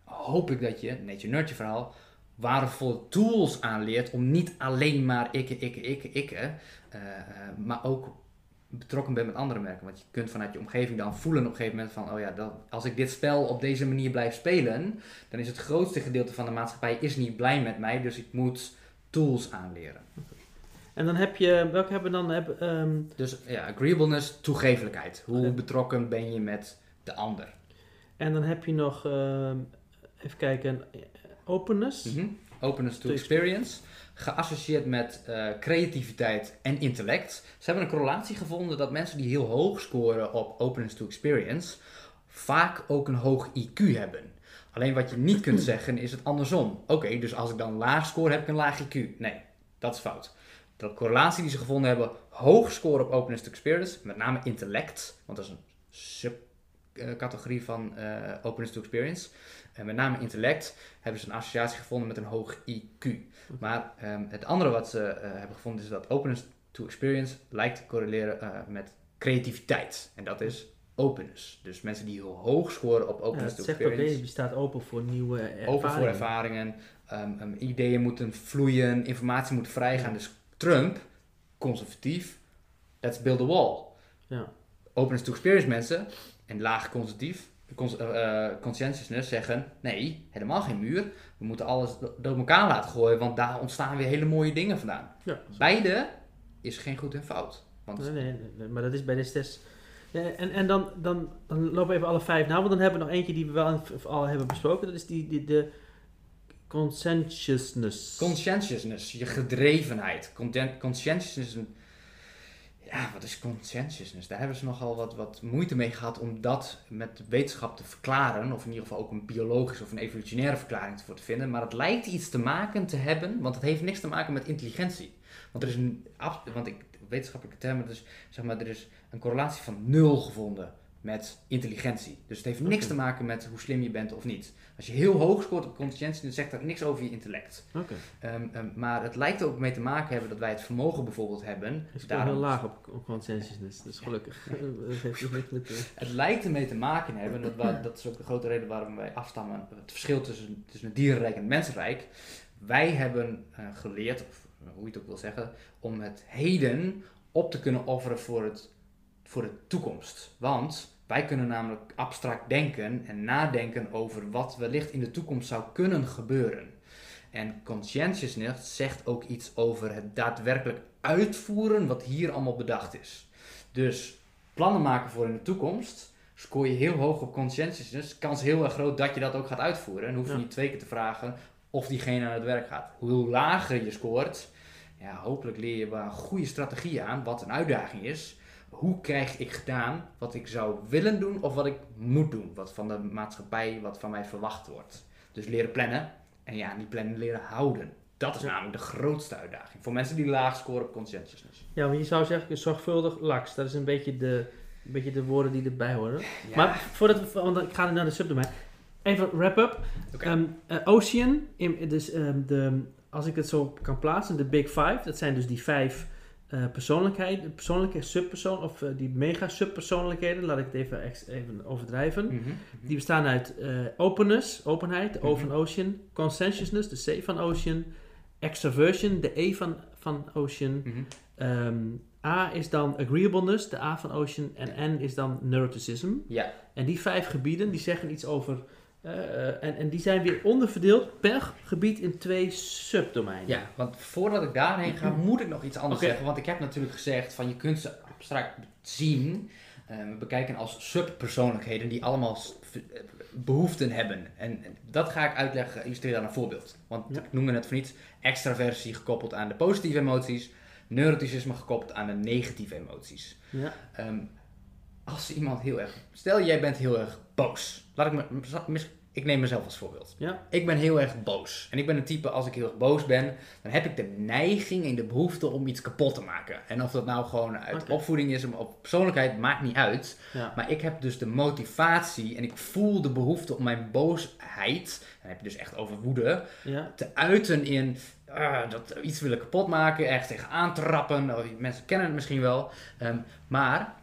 hoop ik dat je, net je nerdje verhaal, waardevolle tools aanleert om niet alleen maar ikke, ikke, ikke, ikke, maar ook betrokken bent met andere merken. Want je kunt vanuit je omgeving dan voelen op een gegeven moment van, oh ja, dat, als ik dit spel op deze manier blijf spelen, dan is het grootste gedeelte van de maatschappij is niet blij met mij, dus ik moet tools aanleren. En dan heb je, welke hebben we dan? Heb, ehm, Dus ja, agreeableness, toegevelijkheid. Hoe betrokken ben je met de ander? en dan heb je nog, ehm, even kijken, eh, openness. Mhm. Openness to To experience. Geassocieerd met eh, creativiteit en intellect. Ze hebben een correlatie gevonden dat mensen die heel hoog scoren op openness to experience vaak ook een hoog IQ hebben. Alleen wat je niet kunt zeggen is het andersom. Oké, dus als ik dan laag score heb ik een laag IQ. Nee, dat is fout. de correlatie die ze gevonden hebben, hoog scoren op openness to experience, met name intellect, want dat is een subcategorie van eh, openness to experience. En met name intellect hebben ze een associatie gevonden met een hoog IQ. Maar ehm, het andere wat ze eh, hebben gevonden is dat openness to experience lijkt te correleren eh, met creativiteit. En dat is openness. Dus mensen die heel hoog scoren op openness het to experience. je staat open voor nieuwe ervaringen. Open voor ervaringen. ehm, ehm, ideeën moeten vloeien. Informatie moet vrijgaan. Dus Trump, conservatief, let's build a wall. Ja. Openness to experience mensen en laag conservatief, cons eh, conscientiousness zeggen, nee, helemaal geen muur. We moeten alles do- door elkaar laten gooien, want daar ontstaan weer hele mooie dingen vandaan. Ja, Beide is geen goed en fout. Want Nee, nee, nee, maar dat is bij deze test. Ja, en en dan, dan, dan lopen we even alle vijf na, want dan hebben we nog eentje die we wel al hebben besproken. Dat is die, die, de conscientiousness. Conscientiousness, je gedrevenheid. Conscientiousness is een... Ja, wat is conscientiousness? Daar hebben ze nogal wat, wat moeite mee gehad om dat met wetenschap te verklaren. Of in ieder geval ook een biologische of een evolutionaire verklaring voor te vinden. Maar het lijkt iets te maken te hebben, want het heeft niks te maken met intelligentie. Want er is een... Want ik, wetenschappelijke termen, dus zeg maar, er is een correlatie van nul gevonden met intelligentie. Dus het heeft niks te maken met hoe slim je bent of niet. Als je heel hoog scoort op conscientie, dan zegt dat niks over je intellect. Oké, Ehm, ehm, maar het lijkt er ook mee te maken hebben dat wij het vermogen bijvoorbeeld hebben. ik scoor Daarom- heel laag op, op conscientiousness, dus gelukkig. dus Het lijkt ermee te maken hebben, dat, dat is ook de grote reden waarom wij afstammen, het verschil tussen, tussen het dierenrijk en het mensenrijk. Wij hebben eh, geleerd, of hoe je het ook wil zeggen, om het heden op te kunnen offeren voor, het, voor de toekomst. Want wij kunnen namelijk abstract denken en nadenken over wat wellicht in de toekomst zou kunnen gebeuren. En conscientiousness zegt ook iets over het daadwerkelijk uitvoeren wat hier allemaal bedacht is. Dus plannen maken voor in de toekomst, scoor je heel hoog op conscientiousness, kans heel erg groot dat je dat ook gaat uitvoeren. En hoef je Ja. niet twee keer te vragen of diegene aan het werk gaat. Hoe lager je scoort, ja, hopelijk leer je wel een goede strategie aan, wat een uitdaging is. Hoe krijg ik gedaan wat ik zou willen doen of wat ik moet doen? Wat van de maatschappij, wat van mij verwacht wordt. Dus leren plannen en ja, die plannen leren houden. Dat is namelijk de grootste uitdaging. Voor mensen die laag scoren op conscientiousness. Ja, je zou zeggen, zorgvuldig, laks. Dat is een beetje de, een beetje de woorden die erbij horen. Ja. Maar voordat we, want ik ga naar de subdomein. Even wrap-up. Ehm, eh, Ocean, in, dus, ehm, de, als ik het zo kan plaatsen, de Big Five, dat zijn dus die vijf eh persoonlijkheden, persoonlijke subpersoon, of eh, die mega subpersoonlijkheden, laat ik het even, even overdrijven. Mhm. Die bestaan uit eh, openness, openheid, de O Mhm. van Ocean, conscientiousness, de C van Ocean, extraversion, de E van, van Ocean, Mhm. Ehm, A is dan agreeableness, de A van Ocean, en N is dan neuroticism. Ja, En die vijf gebieden, die zeggen iets over... eh, eh, en, en die zijn weer onderverdeeld per gebied in twee subdomeinen. Ja, want voordat ik daarheen ga, moet ik nog iets anders zeggen. Want ik heb natuurlijk gezegd van je kunt ze abstract zien, eh, bekijken als subpersoonlijkheden die allemaal eh, behoeften hebben. En, en dat ga ik uitleggen, illustreer aan een voorbeeld. Want Ja. ik noemde het voor niets extraversie gekoppeld aan de positieve emoties, neuroticisme gekoppeld aan de negatieve emoties. Ja. Ehm, als iemand heel erg. Stel, jij bent heel erg boos. Laat ik me. mis- Ik neem mezelf als voorbeeld. Ja. Ik ben heel erg boos. En ik ben een type, als ik heel erg boos ben, dan heb ik de neiging en de behoefte om iets kapot te maken. En of dat nou gewoon uit opvoeding is of persoonlijkheid, maakt niet uit. Ja. Maar ik heb dus de motivatie en ik voel de behoefte om mijn boosheid, dan heb je dus echt over woede, Ja. te uiten in ah, dat iets willen kapot maken, ergens tegen aantrappen. Oh, mensen kennen het misschien wel. Ehm, maar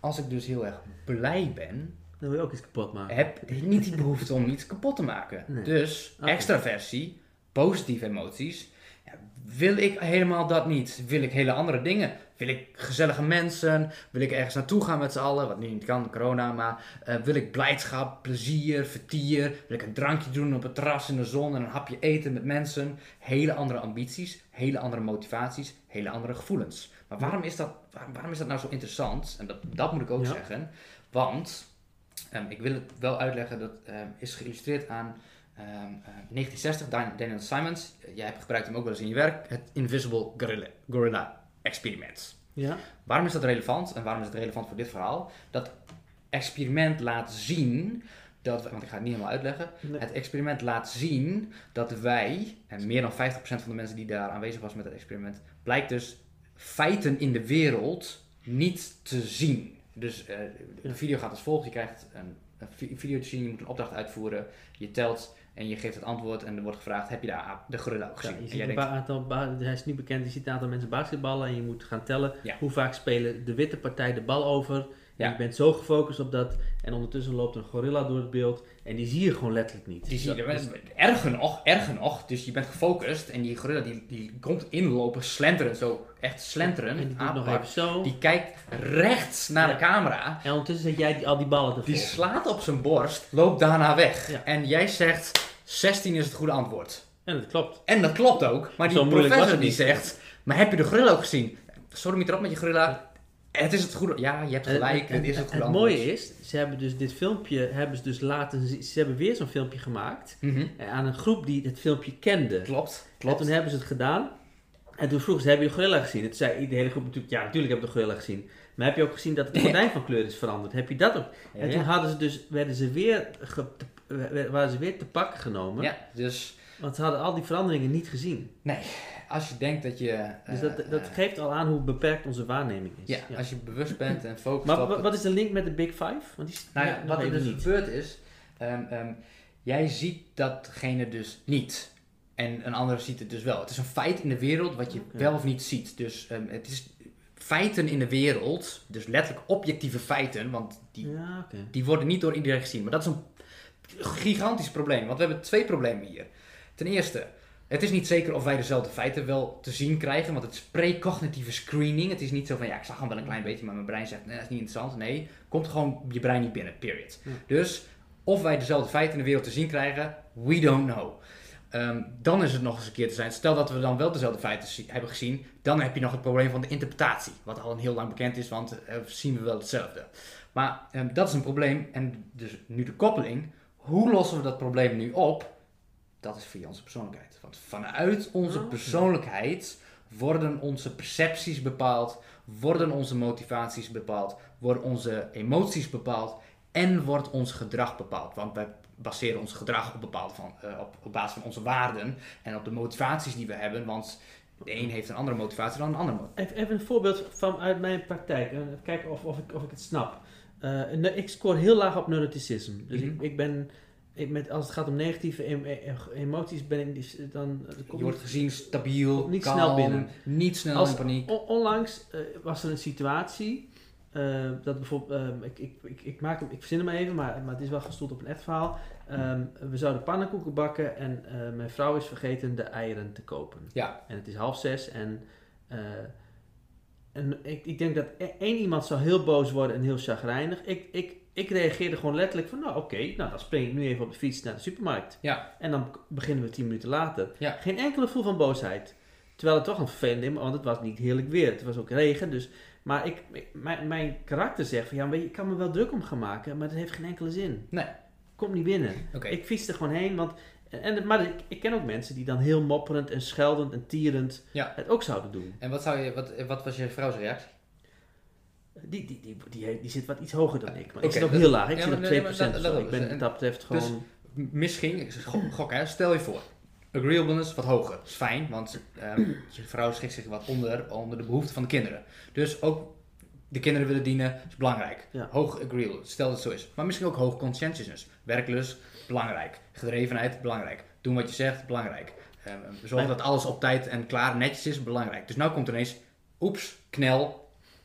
als ik dus heel erg blij ben, Dan wil je ook iets kapot maken. heb niet die behoefte om iets kapot te maken. Nee. Dus Oké. extraversie, positieve emoties, ja, wil ik helemaal dat niet. Wil ik hele andere dingen. Wil ik gezellige mensen, wil ik ergens naartoe gaan met z'n allen, wat nu niet kan, corona, maar eh, wil ik blijdschap, plezier, vertier, wil ik een drankje doen op het terras in de zon en een hapje eten met mensen. Hele andere ambities, hele andere motivaties, hele andere gevoelens. Maar waarom is dat, waar- waarom is dat nou zo interessant? En dat, dat moet ik ook Ja. zeggen, want Ehm, ik wil het wel uitleggen, dat ehm, is geïllustreerd aan ehm, eh, 1960, Dan- Daniel Simons. Jij hebt gebruikt hem ook wel eens in je werk, het Invisible Gorilla, Gorilla Experiment. Ja. Waarom is dat relevant en waarom is het relevant voor dit verhaal? Dat experiment laat zien dat, we- want ik ga het niet helemaal uitleggen, Nee. het experiment laat zien dat wij, en meer dan 50% van de mensen die daar aanwezig was met het experiment, blijkt dus feiten in de wereld niet te zien. Dus eh, de video gaat als volgt. Je krijgt een, een vi- video te zien, je moet een opdracht uitvoeren. Je telt en je geeft het antwoord en er wordt gevraagd, heb je de, aap- de gorilla ook Ja, gezien? je En ziet jij een denkt, aantal hij is nu bekend, je ziet een aantal mensen basketballen en je moet gaan tellen Ja. hoe vaak spelen de witte partij de bal over. Ja. je bent zo gefocust op dat en ondertussen loopt een gorilla door het beeld en die zie je gewoon letterlijk niet. Die zie je, Dat- er- erger nog, erger nog, dus je bent gefocust en die gorilla die, die komt inlopen, slenteren, zo echt slenteren, en die doet nog even zo. Die kijkt rechts naar Ja. de camera, En ondertussen zet jij die, al die ballen te die slaat op zijn borst, loopt daarna weg. Ja. En jij zegt, 16 is het goede antwoord. En dat klopt. En dat klopt ook, maar die Zo professor die zegt, maar heb je de gorilla ook gezien? Sorry, erop met je gorilla. Het is het goede, ja, je hebt En- gelijk, en- het is en- het goede het mooie is, ze hebben dus dit filmpje, hebben ze dus laten zien, ze hebben weer zo'n filmpje gemaakt Mhm. eh, aan een groep die het filmpje kende. Klopt, En klopt. toen hebben ze het gedaan. En toen vroegen ze, hebben jullie gorilla gezien? En toen zei de hele groep natuurlijk, ja, natuurlijk hebben we de gorilla gezien. Maar heb je ook gezien dat het gordijn van kleur is veranderd? Heb je dat ook? Ja, en toen hadden ze dus, werden ze weer, ge, wa- waren ze weer te pakken genomen. Ja, dus Want ze hadden al die veranderingen niet gezien. als je denkt dat je... Dus eh, dat, dat eh, geeft al aan hoe beperkt onze waarneming is. Ja, als je bewust bent en focust Maar op... wa- wat is de link met de Big Five? Want die nou ja, wat er dus niet. gebeurd is, ehm, ehm, jij ziet datgene dus niet. En een ander ziet het dus wel. Het is een feit in de wereld wat je wel of niet ziet. Dus ehm, het is feiten in de wereld, dus letterlijk objectieve feiten, want die, Ja, die worden niet door iedereen gezien. Maar dat is een gigantisch probleem, want we hebben twee problemen hier. Ten eerste, het is niet zeker of wij dezelfde feiten wel te zien krijgen, want het is precognitieve screening. Het is niet zo van, ja, ik zag hem wel een klein beetje, maar mijn brein zegt, nee, dat is niet interessant. Nee, komt gewoon je brein niet binnen, period. Ja. Dus, of wij dezelfde feiten in de wereld te zien krijgen, we don't know. Ehm, dan is het nog eens een keer te zijn. Stel dat we dan wel dezelfde feiten hebben gezien, dan heb je nog het probleem van de interpretatie. Wat al een heel lang bekend is, want eh, zien we wel hetzelfde. Maar ehm, dat is een probleem. En dus nu de koppeling. Hoe lossen we dat probleem nu op? Dat is via onze persoonlijkheid. Want vanuit onze Oh, persoonlijkheid worden onze percepties bepaald, worden onze motivaties bepaald, worden onze emoties bepaald en wordt ons gedrag bepaald. Want wij baseren ons gedrag op, bepaalde van, eh, op, op basis van onze waarden en op de motivaties die we hebben. Want de een heeft een andere motivatie dan een ander. Even, even een voorbeeld van uit mijn praktijk. Eh, Even kijken of, of, ik, of ik het snap. Eh, ik scoor heel laag op neuroticisme. Dus Mhm. ik, ik ben, met, als het gaat om negatieve em- e- emoties, ben ik die- dan... eh, Je wordt gezien stabiel, niet kalm, snel binnen. niet snel Als- in paniek. On- onlangs eh, was er een situatie eh, dat bijvoorbeeld, ehm, ik, ik, ik, ik, maak hem, ik verzin hem even, maar, maar het is wel gestoeld op een echt verhaal. Ehm, we zouden pannenkoeken bakken en mijn vrouw is vergeten de eieren te kopen. Ja. En het is half zes en, en ik, ik denk dat e- één iemand zou heel boos worden en heel chagrijnig. Ik, ik, ik reageerde gewoon letterlijk van, nou oké, nou dan spring ik nu even op de fiets naar de supermarkt. Ja. En dan beginnen we tien minuten later. Ja. Geen enkele gevoel van boosheid. Terwijl het toch een vervelend is, want het was niet heerlijk weer. Het was ook regen, dus... Maar ik, mijn, mijn karakter zegt van, ja, weet je, ik kan me wel druk om gaan maken, maar dat heeft geen enkele zin. Nee. Komt niet binnen. Oké. Ik fiets er gewoon heen, want... En, maar ik, ik ken ook mensen die dan heel mopperend en scheldend en tierend Ja. het ook zouden doen. En wat, zou je, wat, wat was je vrouw's reactie? Die, die, die, die, zit wat iets hoger dan ik, maar ik zit ook heel laag. Ik zit op 2% nee, maar dat- of dat- zo. Ik ben wat dat betreft dus- gewoon... Misschien, ik zeg, gok, gok, hè, stel je voor. Agreeableness wat hoger. Dat is fijn, want ehm, je vrouw schikt zich wat onder, onder de behoeften van de kinderen. Dus ook de kinderen willen dienen, is belangrijk. Ja. Hoog agreeable, stel dat het zo is. Maar misschien ook hoog conscientiousness. Werklust, belangrijk. Gedrevenheid, belangrijk. Doen wat je zegt, belangrijk. Ehm, zorg dat alles op tijd en klaar netjes is, belangrijk. Dus nou komt er ineens, oeps, knel,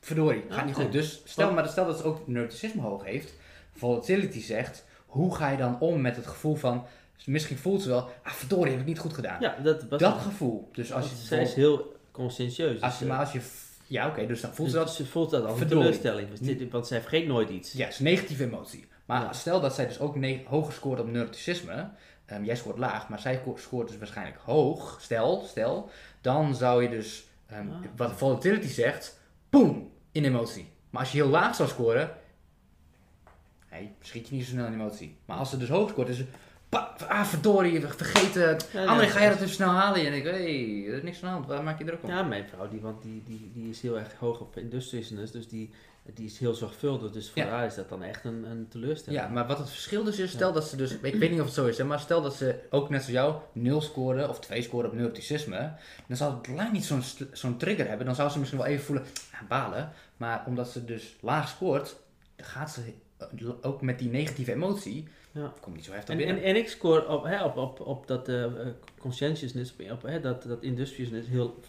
verdorie, gaat niet goed. Dus stel, Wat- maar stel dat het ook neuroticisme hoog heeft. Volatility zegt, hoe ga je dan om met het gevoel van, misschien voelt ze wel, ah verdorie, heb ik niet goed gedaan. Ja, dat dat gevoel. Dus als je, zij is heel conscientieus. als je, dus, maar eh, als je, ja oké, dus dan voelt dus ze dat, Ze voelt dat als een Verdorie. teleurstelling. Want dit- Want zij vergeet nooit iets. ja, is een negatieve emotie. Maar Ja. stel dat zij dus ook hoger scoort op neuroticisme, ehm, jij scoort laag, maar zij scoort dus waarschijnlijk hoog, stel, stel, dan zou je dus, ehm, Ah. wat volatility zegt, boem, in emotie. Maar als je heel laag zou scoren, hey, schiet je niet zo snel in emotie. Maar als ze dus hoog scoort, is het ah, verdorie, vergeten. Ja, André, ja, ga je dat even snel halen? En ik, hé, hey, er is niks aan de hand. Waar maak je druk om? Ja, mijn vrouw, die, want die, die, die is heel erg hoog op industriebusiness, dus die, die is heel zorgvuldig. Dus voor Ja. haar is dat dan echt een, een teleurstelling. Ja, maar wat het verschil dus is, stel dat ze dus, ik weet niet of het zo is, hè, maar stel dat ze ook net zoals jou nul scoren of twee scoren op neuroticisme, dan zou het lang niet zo'n zo'n trigger hebben. Dan zou ze misschien wel even voelen, ah, balen. Maar omdat ze dus laag scoort, dan gaat ze eh, ook met die negatieve emotie, Ja. komt niet zo heftig En, binnen. en, en ik score op, hè, op, op, op dat eh, conscientiousness, op, hè, dat, dat industriousness heel.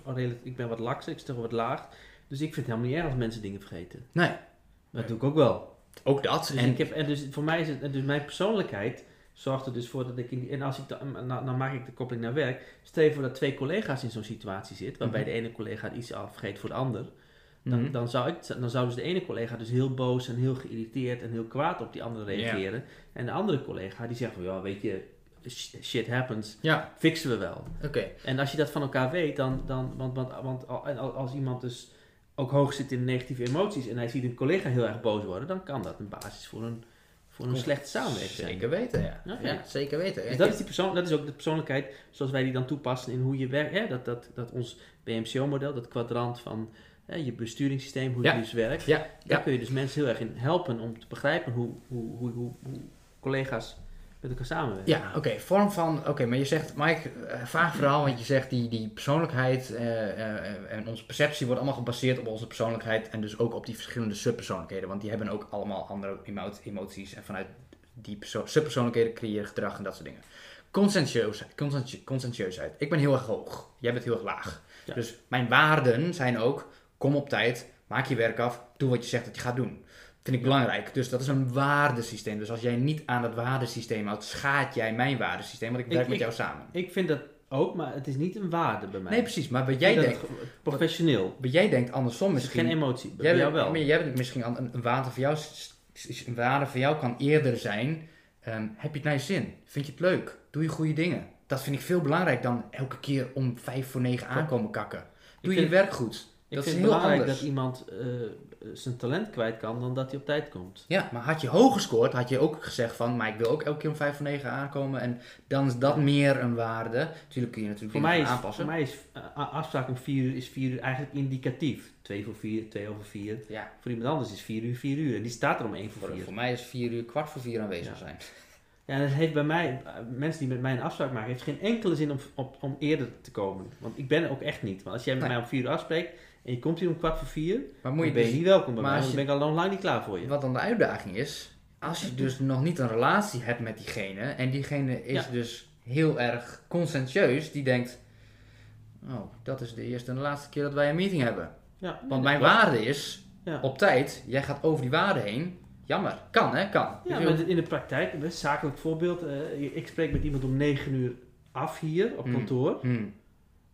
Ik ben wat lakser, ik sta wat laag. Dus ik vind het helemaal niet erg als mensen dingen vergeten. nee, Dat doe ik ook wel. ook dat. Dus, en ik heb, en dus voor mij is het, en dus mijn persoonlijkheid zorgt er dus voor dat ik in die, en als ik dan, nou, dan maak ik de koppeling naar werk. Stel je voor dat twee collega's in zo'n situatie zitten, waarbij Mhm. de ene collega iets al vergeet voor de ander. Dan, Mhm. dan, zou ik, dan zou dus de ene collega dus heel boos en heel geïrriteerd en heel kwaad op die andere reageren. En de andere collega die zegt van ja, weet je, sh- shit happens, Ja, fixen we wel. oké. En als je dat van elkaar weet, dan, dan want, want, want als iemand dus ook hoog zit in negatieve emoties en hij ziet een collega heel erg boos worden, dan kan dat een basis voor een, voor een slechte samenwerking zijn. Zeker weten, ja. Zeker weten. Dus dat is, die persoon, dat is ook de persoonlijkheid zoals wij die dan toepassen in hoe je werkt. Hè? Dat, dat, dat ons BMCO-model, dat kwadrant van hè, je besturingssysteem, hoe het dus werkt. Ja, Daar kun je dus mensen heel erg in helpen om te begrijpen hoe, hoe, hoe, hoe, hoe collega's met elkaar samenwerken. Ja, oké, vorm van, oké, maar je zegt, Mike, eh, vaag verhaal, want je zegt die, die persoonlijkheid eh, eh, en onze perceptie wordt allemaal gebaseerd op onze persoonlijkheid en dus ook op die verschillende subpersoonlijkheden, want die hebben ook allemaal andere emo- emoties en vanuit die perso- subpersoonlijkheden creëren gedrag en dat soort dingen. Conscientieusheid. Ik ben heel erg hoog, jij bent heel erg laag. Ja. Dus mijn waarden zijn ook, kom op tijd, maak je werk af, doe wat je zegt dat je gaat doen. Vind ik belangrijk. Dus dat is een waardesysteem. Dus als jij niet aan dat waardesysteem houdt, schaadt jij mijn waardesysteem, want ik Ik- werk met jou samen. Ik vind dat ook, maar het is niet een waarde bij mij. Nee, precies. Maar wat jij denkt, professioneel. wat jij denkt andersom is geen misschien. emotie. Bij Jij, jou wel. maar jij bent misschien een, een waarde voor jou. Een waarde voor jou kan eerder zijn. ehm, heb je het naar je zin? Vind je het leuk? Doe je goede dingen? Dat vind ik veel belangrijker dan elke keer om vijf voor negen aankomen kakken. Doe je werk goed. Ik dat vind is het heel belangrijk anders. dat iemand eh, zijn talent kwijt kan dan dat hij op tijd komt. Ja, maar had je hoog gescoord, had je ook gezegd van, maar ik wil ook elke keer om vijf voor negen aankomen. En dan is dat meer een waarde. Natuurlijk kun je natuurlijk Voor mij, is, aanpassen. voor mij is a- afspraak om 4 uur is 4 uur eigenlijk indicatief. 2 voor 4, 2 over 4. Ja, Voor iemand anders is 4 uur 4 uur. En die staat er om 1 voor voor, 4. voor mij is vier uur, kwart voor vier aanwezig Ja. zijn. Ja, het heeft bij mij, mensen die met mij een afspraak maken, heeft geen enkele zin om, op, om eerder te komen. Want ik ben ook echt niet. Want als jij met Nee. mij om 4 uur afspreekt en je komt hier om kwart voor 4, Maar moet je dan ben je dus- niet welkom bij maar mij. Want dan ben ik al lang, niet klaar voor je. Wat dan de uitdaging is, als je dus nog niet een relatie hebt met diegene en diegene is Ja. dus heel erg conscientieus, die denkt, oh, dat is de eerste en de laatste keer dat wij een meeting hebben. Ja, Want mijn klopt. waarde is, Ja. op tijd, jij gaat over die waarde heen. Jammer, kan hè, kan. Ja, maar in de praktijk, een zakelijk voorbeeld. eh, ik spreek met iemand om 9 uur af hier op Hmm. kantoor. Hmm,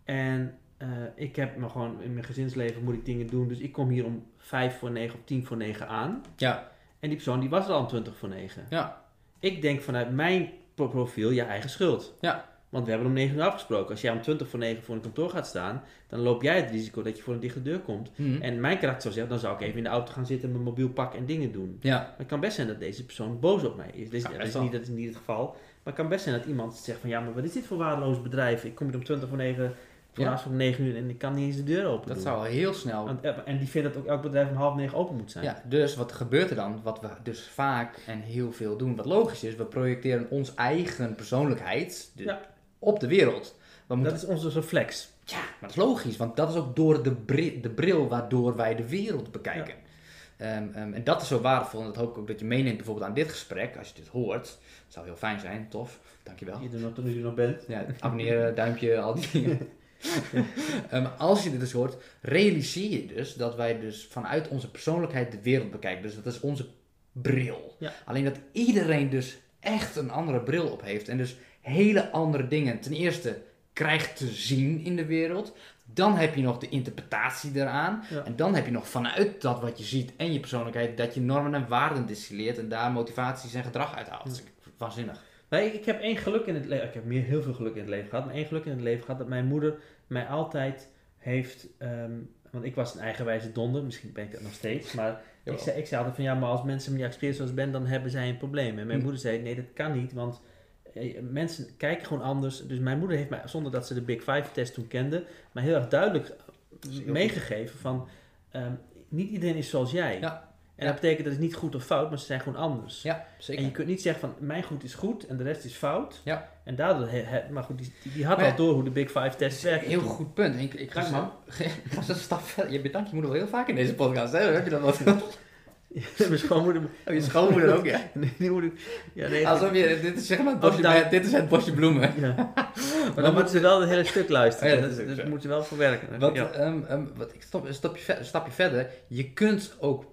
En eh, ik heb me gewoon in mijn gezinsleven moet ik dingen doen. Dus ik kom hier om 5 voor 9 of 10 voor 9 aan. Ja, En die persoon die was er al om 20 voor 9. ja, Ik denk vanuit mijn pro- profiel je eigen schuld. Ja. Want we hebben om 9 uur afgesproken. Als jij om 20 voor 9 voor een kantoor gaat staan, dan loop jij het risico dat je voor een dichte deur komt. Hmm, En mijn karakter zou zeggen, dan zou ik even in de auto gaan zitten, mijn mobiel pakken en dingen doen. ja, Maar het kan best zijn dat deze persoon boos op mij is. Dus, ja, dat, is niet, dat is niet het geval. Maar het kan best zijn dat iemand zegt van ja, maar wat is dit voor waardeloos bedrijf? Ik kom hier om 20 voor 9 voor Ja. om 9 uur en ik kan niet eens de deur open dat doen. zou al heel snel Want, eh, en die vindt dat ook elk bedrijf om half 9 open moet zijn. Ja, dus wat gebeurt er dan? Wat we dus vaak en heel veel doen, wat logisch is, we projecteren ons eigen persoonlijkheid de- Ja. op de wereld. We moeten, Dat is onze reflex. Ja, maar dat is logisch, want dat is ook door de, bri- de bril waardoor wij de wereld bekijken. Ehm, ehm, en dat is zo waardevol en dat hoop ik ook dat je meeneemt bijvoorbeeld aan dit gesprek, als je dit hoort. Dat zou heel fijn zijn, tof, dankjewel. Je er nog, toen je er nog bent. Ja, abonneren, duimpje, al die dingen. Ehm, als je dit dus hoort, realiseer je dus dat wij dus vanuit onze persoonlijkheid de wereld bekijken. Dus dat is onze bril. Ja. Alleen dat iedereen dus echt een andere bril op heeft. En dus hele andere dingen ten eerste krijgt te zien in de wereld. Dan heb je nog de interpretatie eraan. Ja. En dan heb je nog vanuit dat wat je ziet en je persoonlijkheid... dat je normen en waarden distilleert en daar motivaties en gedrag uit haalt. Dat is waanzinnig. Nee, ik heb één geluk in het leven. Ik heb meer, heel veel geluk in het leven gehad. Maar één geluk in het leven gehad dat mijn moeder mij altijd heeft. ehm, want ik was een eigenwijze donder. Misschien ben ik dat nog steeds. Maar ik zei, ik zei altijd van ja, maar als mensen me niet accepteren zoals ik ben, dan hebben zij een probleem. En mijn Hm. moeder zei: nee, dat kan niet. Want eh, mensen kijken gewoon anders. Dus mijn moeder heeft mij, zonder dat ze de Big Five test toen kende, mij heel erg duidelijk meegegeven van ehm, niet iedereen is zoals jij. Ja. En Ja. dat betekent dat is niet goed of fout, maar ze zijn gewoon anders. Ja, zeker. En je kunt niet zeggen van mijn goed is goed en de rest is fout. Ja. En daardoor, he- he- maar goed, die, die had al ja, door hoe de Big Five test werkt. heel goed punt. Ik, ik ga man. zo een stap verder. Je bedankt je moeder wel heel vaak in deze podcast. Hè? Heb je dat wat gedaan? Mijn schoonmoeder. Oh, je schoonmoeder ook, ja. Nee, die moeder. Ja, nee. Alsof je, dit is zeg maar het bosje, dan- bij- dit is het bosje bloemen. Ja. Maar dan moeten ze wel het hele stuk luisteren. Oh ja, dat dus zo. moeten ze wel verwerken. Wat, ja. ehm, ehm, wat, ik ver- een stapje verder. Je kunt ook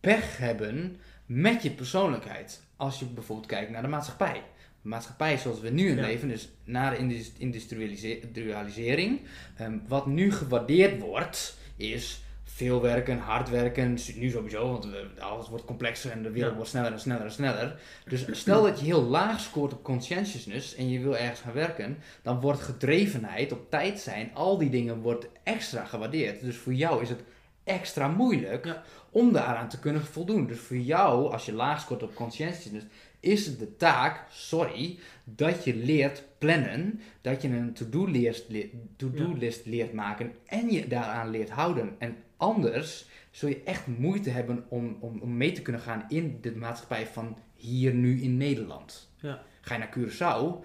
pech hebben met je persoonlijkheid. Als je bijvoorbeeld kijkt naar de maatschappij. De maatschappij zoals we nu in Ja. leven, dus na de indus- industrialise- industrialisering. ehm, wat nu gewaardeerd wordt, is veel werken, hard werken. Nu sowieso, want alles wordt complexer en de wereld Ja. wordt sneller en sneller en sneller. Dus stel dat je heel laag scoort op conscientiousness en je wil ergens gaan werken, dan wordt gedrevenheid, op tijd zijn, al die dingen wordt extra gewaardeerd. Dus voor jou is het extra moeilijk Ja. Om daaraan te kunnen voldoen. Dus voor jou, als je laag scoort op conscientiousness, is het de taak, sorry, dat je leert plannen, dat je een to-do-list leert, to-do list leert maken en je daaraan leert houden. En anders zul je echt moeite hebben om, om, om mee te kunnen gaan in de maatschappij van hier nu in Nederland. Ja. Ga je naar Curaçao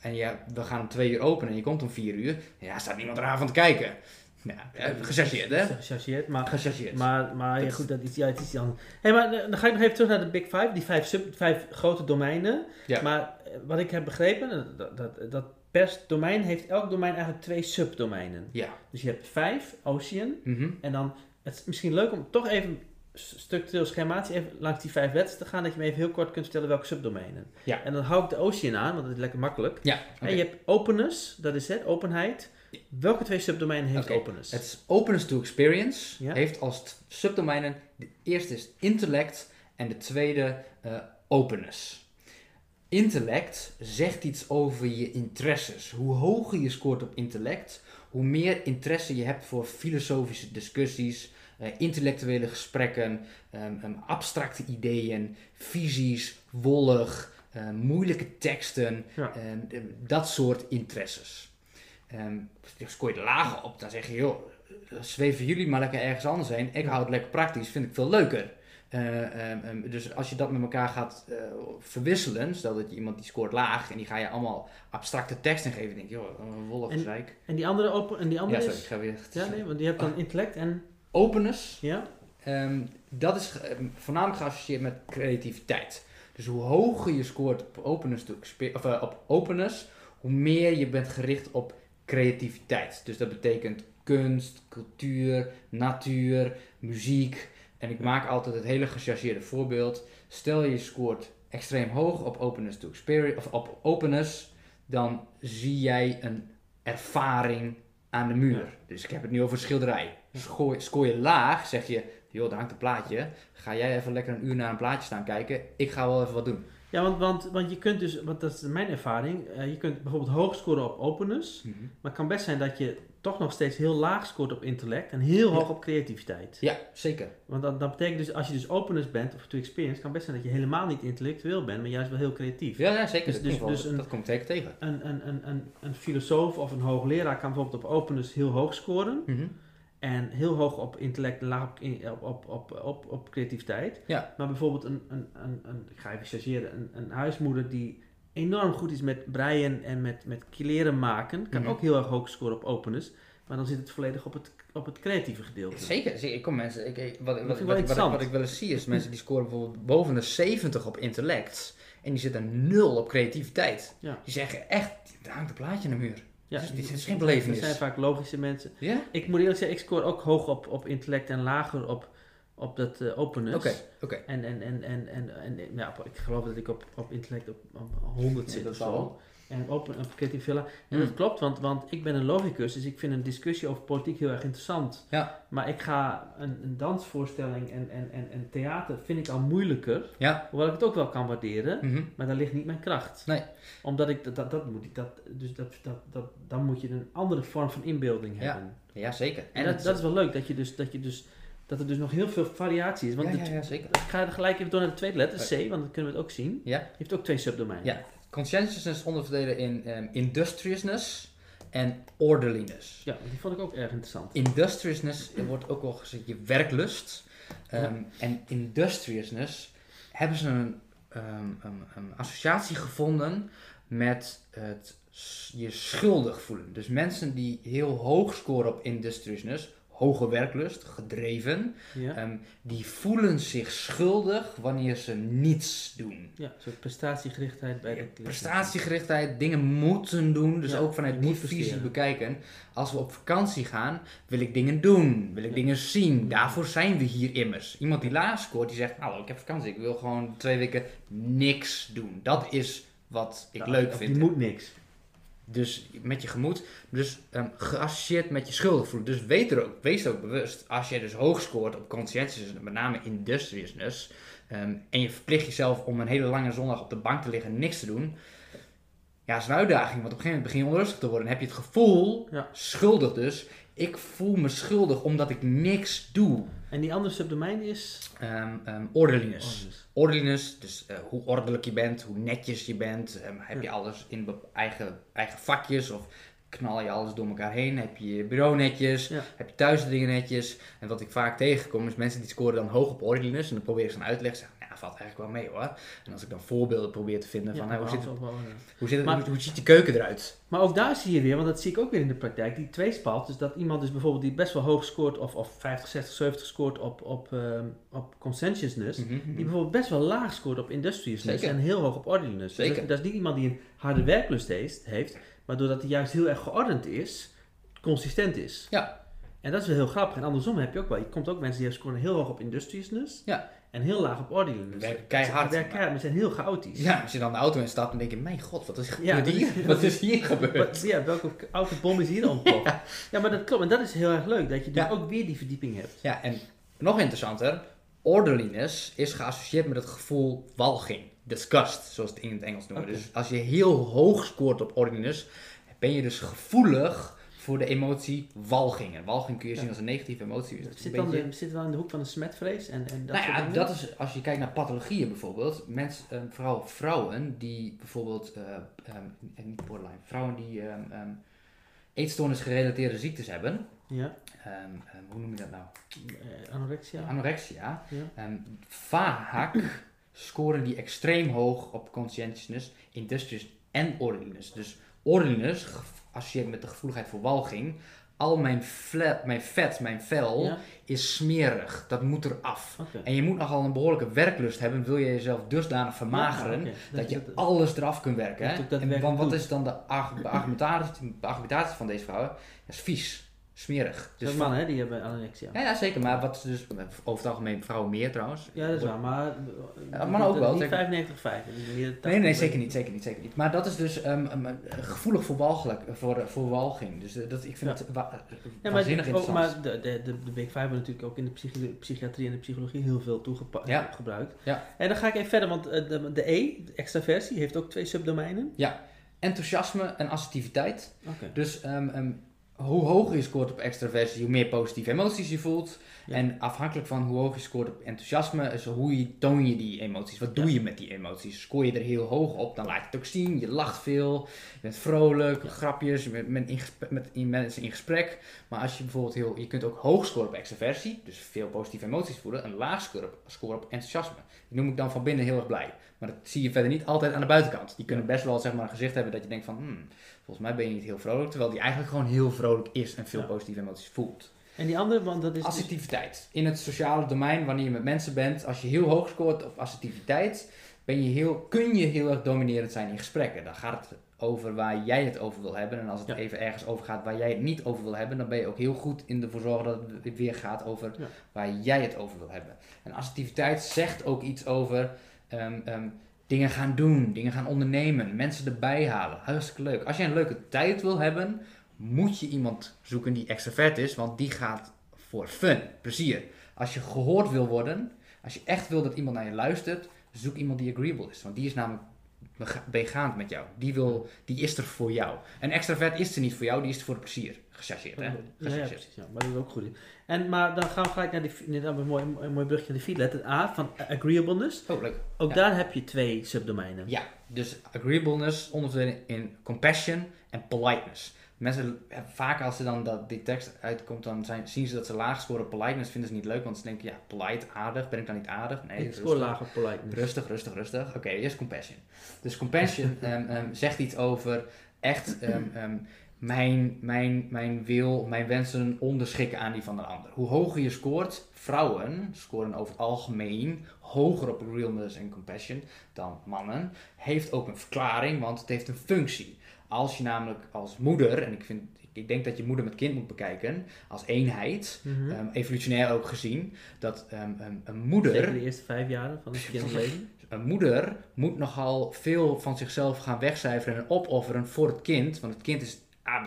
en je, we gaan om twee uur open en je komt om vier uur, ja, staat niemand eraan van te kijken. Ja, eh, gechargeerd hè? Gechargeerd, maar, Gechargeerd. maar, maar ja, goed, dat is, ja, het is dan. Hey, maar eh, dan ga ik nog even terug naar de Big Five, die vijf, sub, vijf grote domeinen. Ja. Maar eh, wat ik heb begrepen, dat, dat, dat per domein heeft elk domein eigenlijk twee subdomeinen. Ja. Dus je hebt vijf, Ocean, Mhm. en dan, het is misschien leuk om toch even structureel schematisch even langs die vijf letters te gaan, dat je me even heel kort kunt vertellen welke subdomeinen. Ja. En dan hou ik de Ocean aan, want dat is lekker makkelijk. Ja. En je hebt openness, dat is het, openheid. Welke twee subdomeinen heeft openness? Het is openness to experience. Ja. Heeft als subdomeinen. De eerste is intellect en de tweede eh, openness. Intellect zegt iets over je interesses. Hoe hoger je scoort op intellect, hoe meer interesse je hebt voor filosofische discussies, eh, intellectuele gesprekken, ehm, ehm, abstracte ideeën, visies, wollig, eh, moeilijke teksten, Ja. ehm, eh, dat soort interesses. Ehm scoor je er lager op, dan zeg je, joh, zweven jullie maar lekker ergens anders heen. Ik hou het lekker praktisch, vind ik veel leuker. Eh, ehm, ehm, dus als je dat met elkaar gaat eh, verwisselen, stel dat je iemand die scoort laag en die ga je allemaal abstracte teksten geven, denk je, joh, een wollig En-. En die andere open en die andere Ja, sorry, ik is. ga weer. Ja, nee, want die hebt dan intellect en. Openness, Ja? Dat is voornamelijk geassocieerd met creativiteit. Dus hoe hoger je scoort op openness, of, eh, op openness, hoe meer je bent gericht op creativiteit. Dus dat betekent kunst, cultuur, natuur, muziek. En ik maak altijd het hele gechargeerde voorbeeld. Stel je scoort extreem hoog op openness to experience, of op openness, dan zie jij een ervaring aan de muur. Ja. Dus ik heb het nu over schilderij. Scoor, scoor je laag, zeg je, joh, daar hangt een plaatje. Ga jij even lekker een uur naar een plaatje staan kijken. Ik ga wel even wat doen. Ja, want, want, want je kunt dus, want dat is mijn ervaring, eh, je kunt bijvoorbeeld hoog scoren op openness, maar het kan best zijn dat je toch nog steeds heel laag scoort op intellect en heel Ja. hoog op creativiteit. Ja, zeker. Want dat, dat betekent dus, als je dus openness bent of to experience, kan best zijn dat je helemaal niet intellectueel bent, maar juist wel heel creatief. Ja, ja zeker. Dus- dat, dus- dus een- dat komt zeker tegen. Een, een, een, een, een filosoof of een hoogleraar kan bijvoorbeeld op openness heel hoog scoren Mhm. En heel hoog op intellect en laag op, op, op, op, op, creativiteit. Ja. Maar bijvoorbeeld een, een, een, een ik ga even chargeren, een, een huismoeder die enorm goed is met breien en met, met kleren maken, kan Mhm. ook heel erg hoog scoren op openness. Maar dan zit het volledig op het, op het creatieve gedeelte. Zeker, zeker. Ik kom mensen, ik, ik- wat, wat, wat, wat ik wel eens zie is mensen die scoren bijvoorbeeld boven de 70 op intellect en die zitten nul op creativiteit. Ja. Die zeggen echt, daar hangt een plaatje aan de muur. Ja, Dus dit is dat- geen belevenis. Zijn vaak logische mensen. Ja? Ik moet eerlijk zeggen, ik scoor ook hoog op, op intellect en lager op, op dat eh, openness. Oké, oké. En, en, en, en, en, en ja, ik geloof dat ik op, op intellect op, op 100 Ja, zit of zo. En op, op creatieve villa. En Hmm. dat klopt, want, want ik ben een logicus, dus ik vind een discussie over politiek heel erg interessant. Ja. Maar ik ga een, een dansvoorstelling en, en, en, en theater vind ik al moeilijker. Ja. Hoewel ik het ook wel kan waarderen, Mhm. maar daar ligt niet mijn kracht. Nee. Omdat ik dat, dat, dat moet ik, dat, dus dat, dat, dat, dan moet je een andere vorm van inbeelding Ja. hebben. Ja, zeker. En dat, dat is wel leuk, dat, je dus, dat, je dus, dat er dus nog heel veel variatie is. Want ja, ja, ja, zeker. ik ga er gelijk even door naar de tweede letter, C, want dan kunnen we het ook zien. Ja. Die heeft ook twee subdomeinen. Ja. Conscientiousness onderverdelen in ehm, industriousness en orderliness. Ja, die vond ik ook erg interessant. Industriousness wordt ook wel gezegd je werklust. Ehm, En industriousness hebben ze een, ehm, een, een associatie gevonden met het je schuldig voelen. Dus mensen die heel hoog scoren op industriousness, hoge werklust, gedreven, Ja, ehm, die voelen zich schuldig wanneer ze niets doen. ja een soort prestatiegerichtheid bij de Prestatiegerichtheid, dingen moeten doen, dus Ja, ook vanuit die visie bekijken. Als we op vakantie gaan, wil ik dingen doen, wil ik dingen zien. Daarvoor zijn we hier immers. Iemand die laag scoort, die zegt, hallo, ik heb vakantie, ik wil gewoon twee weken niks doen. Dat is wat ik leuk vind. Die moet niks. Dus met je gemoed, dus ehm, geassocieerd met je schuldig voelen. Dus weet er ook, wees er ook bewust, als je dus hoog scoort op conscientiousness, met name industriousness, ehm, en je verplicht jezelf om een hele lange zondag op de bank te liggen en niks te doen, ja, dat is een uitdaging, want op een gegeven moment begin je onrustig te worden en heb je het gevoel, Ja. schuldig dus, ik voel me schuldig omdat ik niks doe. En die andere subdomein is... Ehm ehm orderliness. Orderliness, dus eh, hoe ordelijk je bent, hoe netjes je bent. Ehm, heb je alles in eigen, eigen vakjes of knal je alles door elkaar heen? Heb je je bureau netjes? Ja. Heb je thuis de dingen netjes? En wat ik vaak tegenkom is mensen die scoren dan hoog op orderliness. En dan probeer ik ze dan uit te leggen. Nou, valt eigenlijk wel mee hoor. En als ik dan voorbeelden probeer te vinden van Ja, nou, hoe, zit, wel, ja. hoe, zit het, Maar- hoe, hoe ziet die keuken eruit? Maar ook daar zie je weer, want dat zie ik ook weer in de praktijk, die tweespalt. Dus dat iemand dus bijvoorbeeld die best wel hoog scoort, of, of 50, 60, 70 scoort op, op, ehm, op conscientiousness, Mhm, mhm. die bijvoorbeeld best wel laag scoort op industriousness Zeker. en heel hoog op orderliness. Dus dat, dat is niet iemand die een harde werklust heeft, heeft maar doordat hij juist heel erg geordend is, consistent is. Ja. En dat is wel heel grappig. En andersom heb je ook wel, je komt ook mensen die scoren heel hoog op industriousness Ja. En heel laag op orderliness. Werken keihard. Ze werken keihard, maar ze zijn heel chaotisch. Ja, als je dan de auto instapt, dan denk je, mijn god, wat is, Ja, hier? wat is hier gebeurd? Ja, welke autobom is hier ontploft? ja. ja, maar dat klopt. En dat is heel erg leuk, dat je dus Ja. ook weer die verdieping hebt. Ja, en nog interessanter, orderliness is geassocieerd met het gevoel walging, disgust, zoals het in het Engels noemen. Dus als je heel hoog scoort op orderliness, ben je dus gevoelig voor de emotie walging. En walging kun je zien als een negatieve emotie. Dus het Zit, dan beetje- de, zit wel in de hoek van de smetvrees en, en dat nou ja, dat is als je kijkt naar pathologieën bijvoorbeeld. Mensen, eh, vooral vrouwen die bijvoorbeeld, eh, ehm, niet borderline, vrouwen die ehm ehm, eetstoornis gerelateerde ziektes hebben. Ja, hoe noem je dat nou? eh, anorexia. Anorexia. Ja. Vaak scoren die extreem hoog op conscientiousness, industrious en orderliness. Dus orderliness, geassocieerd met de gevoeligheid voor walging. Al mijn, fla- mijn vet, mijn vel, Ja, is smerig. Dat moet eraf. oké. En je moet nogal een behoorlijke werklust hebben, wil je jezelf dusdanig vermageren, Ja, dat je dat- alles eraf kunt werken. Hè? je En, want wat is dan argumentatie, de argumentatie van deze vrouwen? Dat is vies, smerig. Dus Dus mannen, hè, die hebben anorexia. ja, ja, zeker. Maar wat is dus over het algemeen vrouwen meer trouwens. Ja, dat is waar, maar... eh, Ja, mannen ook wel, Niet zeker. 95, Nee, nee, zeker niet, zeker niet, zeker niet. Maar dat is dus ehm, ehm, eh, gevoelig voor, walgelijk, voor, voor walging. Dus eh, dat, ik vind Ja. het wa- Ja, maar, ook, maar de, de, de, de Big Five worden natuurlijk ook in de psychi- psychiatrie en de psychologie heel veel toegepast Ja. gebruikt. Ja. En dan ga ik even verder, want eh, de, de E, de extraversie, heeft ook twee subdomeinen. Enthousiasme en assertiviteit. Oké. Dus ehm, hoe hoger je scoort op extraversie, hoe meer positieve emoties je voelt. Ja. En afhankelijk van hoe hoog je scoort op enthousiasme, is hoe je, toon je die emoties. Wat doe Ja. je met die emoties? Scoor je er heel hoog op, dan laat je het ook zien. Je lacht veel, je bent vrolijk, Ja. grapjes, je bent met, in gesprek, met in- mensen in gesprek. Maar als je bijvoorbeeld heel, je kunt ook hoog scoren op extraversie, dus veel positieve emoties voelen, en laag scoren op, scoren op enthousiasme. Die noem ik dan van binnen heel erg blij. Maar dat zie je verder niet altijd aan de buitenkant. Die kunnen best wel zeg maar, een gezicht hebben dat je denkt van, hmm, volgens mij ben je niet heel vrolijk. Terwijl die eigenlijk gewoon heel vrolijk is en veel Ja. positieve emoties voelt. En die andere, want dat is... dus- Assertiviteit. In het sociale domein, wanneer je met mensen bent, als je heel hoog scoort op assertiviteit, ben je heel, kun je heel erg dominerend zijn in gesprekken. Dan gaat het over waar jij het over wil hebben. En als het Ja. even ergens over gaat waar jij het niet over wil hebben, dan ben je ook heel goed in ervoor zorgen dat het weer gaat over Ja. waar jij het over wil hebben. En assertiviteit zegt ook iets over ehm, ehm, dingen gaan doen, dingen gaan ondernemen, mensen erbij halen. Hartstikke leuk. Als je een leuke tijd wil hebben, moet je iemand zoeken die extravert is, want die gaat voor fun, plezier. Als je gehoord wil worden, als je echt wil dat iemand naar je luistert, zoek iemand die agreeable is, want die is namelijk bega- begaand met jou. Die, wil, die is er voor jou. Een extravert is er niet voor jou, die is er voor het plezier. Gechargeerd, hè? Ja, Gechargeerd. precies. Ja, maar dat is ook goed. En, maar dan gaan we gelijk naar die, hebben we een mooi, een mooi brugje naar de feedlet. Het A van agreeableness. Oh, leuk. Ook Ja. daar heb je twee subdomeinen. Ja, Dus agreeableness onderverdelen in compassion en politeness. Mensen, vaak als ze dan dat, die tekst uitkomt, dan zijn, zien ze dat ze laag scoren politeness, vinden ze niet leuk, want ze denken, ja, polite, aardig, ben ik dan niet aardig? Nee, ik scoor laag op politeness. Rustig, rustig, rustig. Oké, eerst compassion. Dus compassion ehm, ehm, zegt iets over echt ehm, mijn, mijn, mijn wil, mijn wensen onderschikken aan die van de ander. Hoe hoger je scoort, vrouwen scoren over het algemeen hoger op realness en compassion dan mannen. Heeft ook een verklaring, want het heeft een functie. Als je namelijk als moeder, en ik, vind, ik denk dat je moeder met kind moet bekijken, als eenheid, Mhm. ehm, evolutionair ook gezien, dat ehm, een moeder Zeker de eerste vijf jaren van het kindleven. een moeder moet nogal veel van zichzelf gaan wegcijferen en opofferen voor het kind. Want het kind is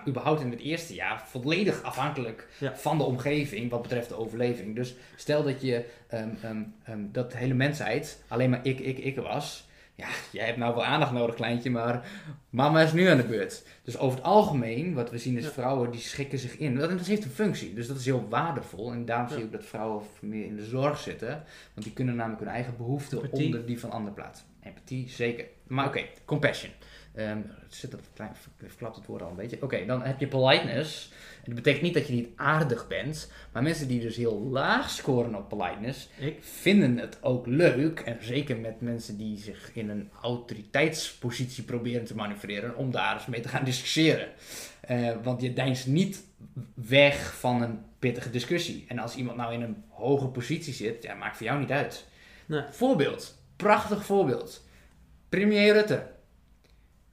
überhaupt in het eerste jaar volledig afhankelijk Ja. van de omgeving wat betreft de overleving. Dus stel dat je ehm, ehm, ehm, dat de hele mensheid alleen maar ik, ik, ik was. Ja, jij hebt nou wel aandacht nodig, kleintje, maar mama is nu aan de beurt. Dus over het algemeen, wat we zien is Ja. vrouwen die schikken zich in. Dat, dat heeft een functie, dus dat is heel waardevol. En daarom zie je ook dat vrouwen meer in de zorg zitten. Want die kunnen namelijk hun eigen behoeften onder die van anderen plaatsen. Empathie, zeker. Maar oké, compassion. Ehm zit dat klein, verklapt het woord al een beetje. Oké, dan heb je politeness. En dat betekent niet dat je niet aardig bent. Maar mensen die dus heel laag scoren op politeness, Ik? vinden het ook leuk. En zeker met mensen die zich in een autoriteitspositie proberen te manoeuvreren. Om daar eens mee te gaan discussiëren. Eh, want je deinst niet weg van een pittige discussie. En als iemand nou in een hoge positie zit, ja, maakt voor jou niet uit. Nee. Voorbeeld. Prachtig voorbeeld. Premier Rutte.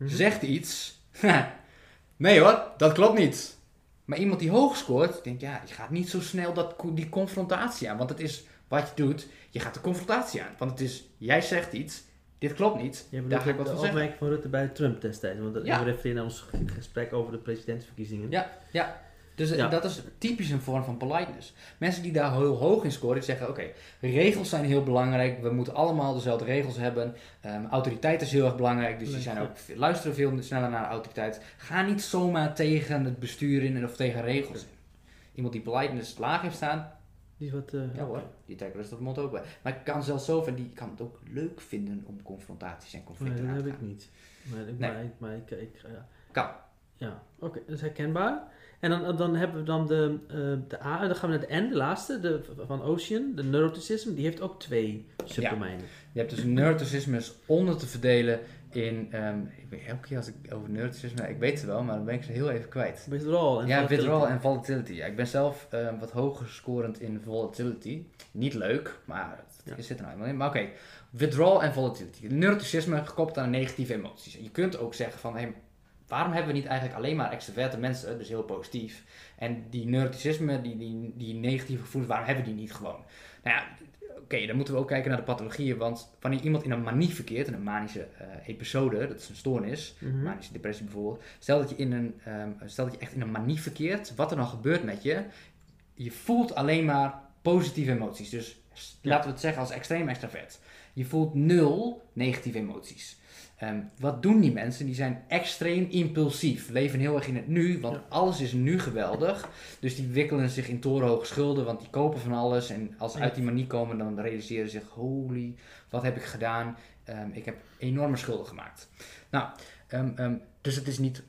Zegt iets. nee hoor, dat klopt niet. Maar iemand die hoog scoort, denkt ja, je gaat niet zo snel dat, die confrontatie aan. Want het is wat je doet, je gaat de confrontatie aan. Want het is, jij zegt iets, dit klopt niet, Je daar ga ik wat van zeggen. opmerking van Rutte bij de Trump destijds. Want dat Ja. we refereren naar ons ge- gesprek over de presidentsverkiezingen. Ja. Dus Ja. dat is typisch een vorm van politeness. Mensen die daar heel hoog in scoren, die zeggen: Oké, regels zijn heel belangrijk. We moeten allemaal dezelfde regels hebben. Ehm, autoriteit is heel erg belangrijk. Dus die zijn ook, luisteren veel sneller naar autoriteit. Ga niet zomaar tegen het bestuur in of tegen regels in. Iemand die politeness laag heeft staan, Die is wat... eh, ja hoor, die trekt rustig de mond open. Maar ik kan zelfs zo ver, die kan het ook leuk vinden om confrontaties en Nee, conflicten dat aan heb ik niet. Maar, ik, Nee. maar, ik, maar ik, ik, ja. Kan. Ja, oké, dat is herkenbaar. En dan, dan hebben we dan de, eh, de A, en dan gaan we naar de N, de laatste, de, van Ocean, de neuroticism, die heeft ook twee subdomeinen. Je hebt dus neuroticismus onder te verdelen in. ehm, ik weet, elke keer als ik over neuroticisme. Ik weet het wel, maar dan ben ik ze heel even kwijt. Withdrawal en Ja, volatility. withdrawal en volatility. Ja, ik ben zelf ehm, wat hoger scorend in volatility. Niet leuk, maar het Ja. zit er nou helemaal in. Maar oké, withdrawal en volatility. Neuroticisme gekoppeld aan negatieve emoties. Je kunt ook zeggen van, hey, waarom hebben we niet eigenlijk alleen maar extraverte mensen, dus heel positief. En die neuroticisme, die, die, die negatieve gevoelens, waarom hebben we die niet gewoon? Nou ja, oké, dan moeten we ook kijken naar de pathologieën. Want wanneer iemand in een manie verkeert, in een manische eh, episode, dat is een stoornis, Mhm. manische depressie bijvoorbeeld. Stel dat je in een, ehm, stel dat je echt in een manie verkeert, wat er dan gebeurt met je, je voelt alleen maar positieve emoties. Dus Ja. laten we het zeggen als extreem extravert. Je voelt nul negatieve emoties. Ehm, wat doen die mensen? Die zijn extreem impulsief, leven heel erg in het nu, want Ja. alles is nu geweldig. Dus die wikkelen zich in torenhoge schulden, want die kopen van alles. En als ze Ja. uit die manie komen, dan realiseren ze zich, holy, wat heb ik gedaan? Ehm, ik heb enorme schulden gemaakt. Nou, ehm, dus het is niet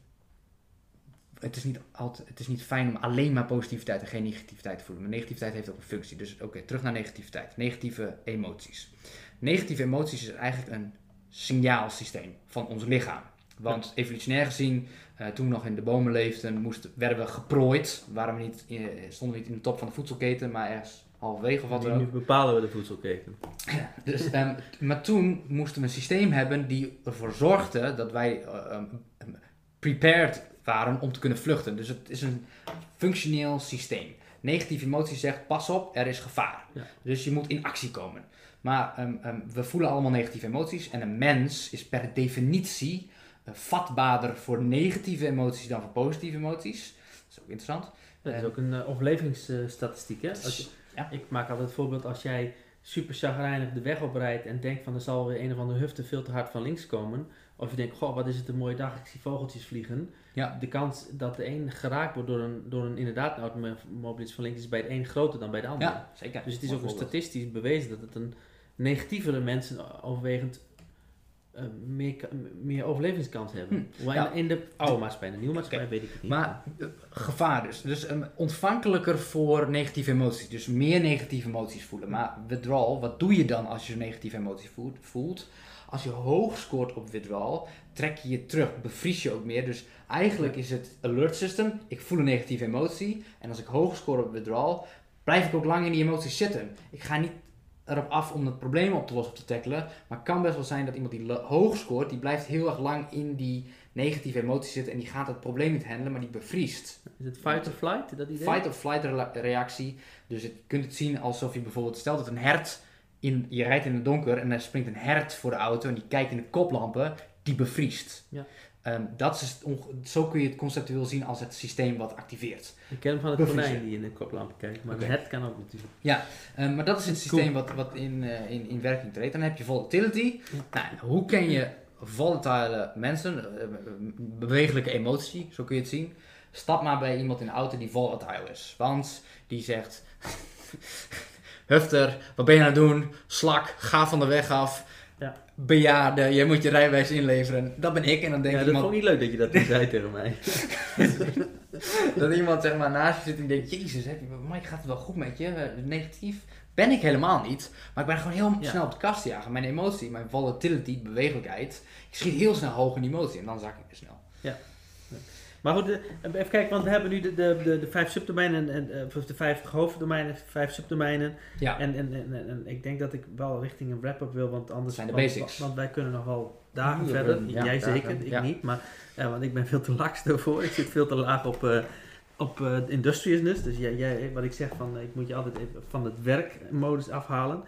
het is niet, altijd, het is niet fijn om alleen maar positiviteit en geen negativiteit te voelen. Maar negativiteit heeft ook een functie. Dus oké, terug naar negativiteit. Negatieve emoties. Negatieve emoties is eigenlijk een signaalsysteem van ons lichaam. Want evolutionair gezien, eh, toen we nog in de bomen leefden, moesten, werden we geprooid. Waren we niet, eh, stonden we niet in de top van de voedselketen, maar ergens halverwege of wat dan Nu ook. bepalen we de voedselketen. Dus, ehm, maar toen moesten we een systeem hebben die ervoor zorgde dat wij eh, ehm, ehm, prepared waren om te kunnen vluchten. Dus het is een functioneel systeem. Negatieve emotie zegt, pas op, er is gevaar. Ja. Dus je moet in actie komen. Maar ehm, ehm, we voelen allemaal negatieve emoties. En een mens is per definitie eh, vatbaarder voor negatieve emoties dan voor positieve emoties. Dat is ook interessant. Dat is ook een uh, overlevingsstatistiek, hè? Als je, Ja. Ik maak altijd het voorbeeld als jij super chagrijnig de weg oprijdt en denkt van er zal weer een of andere hufte veel te hard van links komen. Of je denkt, goh, wat is het een mooie dag, ik zie vogeltjes vliegen. Ja. De kans dat de een geraakt wordt door een, door een inderdaad een automobilist van links is bij de een groter dan bij de ander. Ja, zeker. Dus het is ook een statistisch bewezen dat het een negatievere mensen overwegend eh, meer, meer overlevingskans hebben. Hoewel ja. in, de oude maatschappij, de nieuwe maatschappij weet ik het niet. Maar eh, gevaar dus. Dus ehm, ontvankelijker voor negatieve emoties. Dus meer negatieve emoties voelen. Maar withdrawal, wat doe je dan als je negatieve emoties voelt? Als je hoog scoort op withdrawal, trek je je terug, bevries je ook meer. Dus eigenlijk is het alert system, ik voel een negatieve emotie. En als ik hoog score op withdrawal, blijf ik ook lang in die emoties zitten. Ik ga niet erop af om het probleem op te lossen of te tackelen. Maar het kan best wel zijn dat iemand die hoog scoort, die blijft heel erg lang in die negatieve emoties zitten. En die gaat het probleem niet handelen, maar die bevriest. Is het fight or flight, dat idee? Fight or flight reactie. Dus je kunt het zien alsof je bijvoorbeeld, stel dat een hert, in, je rijdt in het donker en er springt een hert voor de auto en die kijkt in de koplampen, die bevriest. Ja. Ehm, dat is zo kun je het conceptueel zien als het systeem wat activeert. Ik ken hem van het konijn die in de koplamp kijkt, maar het kan ook natuurlijk. Ehm, maar dat is het systeem wat, wat in, eh, in, in werking treedt. Dan heb je volatility. Nou, hoe ken je volatile mensen, eh, bewegelijke emotie, zo kun je het zien. Stap maar bij iemand in de auto die volatile is. Want die zegt, Hufter, wat ben je aan het doen? Slak, ga van de weg af. Ja. Bejaarde, je moet je rijbewijs inleveren. Dat ben ik. En dan denk Ja, ik dat vond ik niet leuk dat je dat toen zei tegen mij. dat iemand zeg maar naast je zit en denkt, jezus, heb je, Mike, gaat het wel goed met je? Eh, Negatief? Ben ik helemaal niet. Maar ik ben gewoon heel Ja. snel op de kast jagen. Mijn emotie, mijn volatility, bewegelijkheid. Ik schiet heel snel hoog in die emotie en dan zak ik weer snel. Maar goed, eh, even kijken, want we hebben nu de, de, de, de vijf subdomeinen, en, eh, of de vijf hoofddomeinen, vijf subdomeinen. Ja, En, en, en, en, en ik denk dat ik wel richting een wrap-up wil, want anders... Zijn de want, basics. Want wij kunnen nog wel dagen Ja, verder. ja, Jij dagen, zeker, ik ja. niet. Maar, eh, want ik ben veel te laks daarvoor. Ik zit veel te laag op, eh op eh, industriousness. Dus jij, jij, wat ik zeg, van, ik moet je altijd even van het werkmodus afhalen.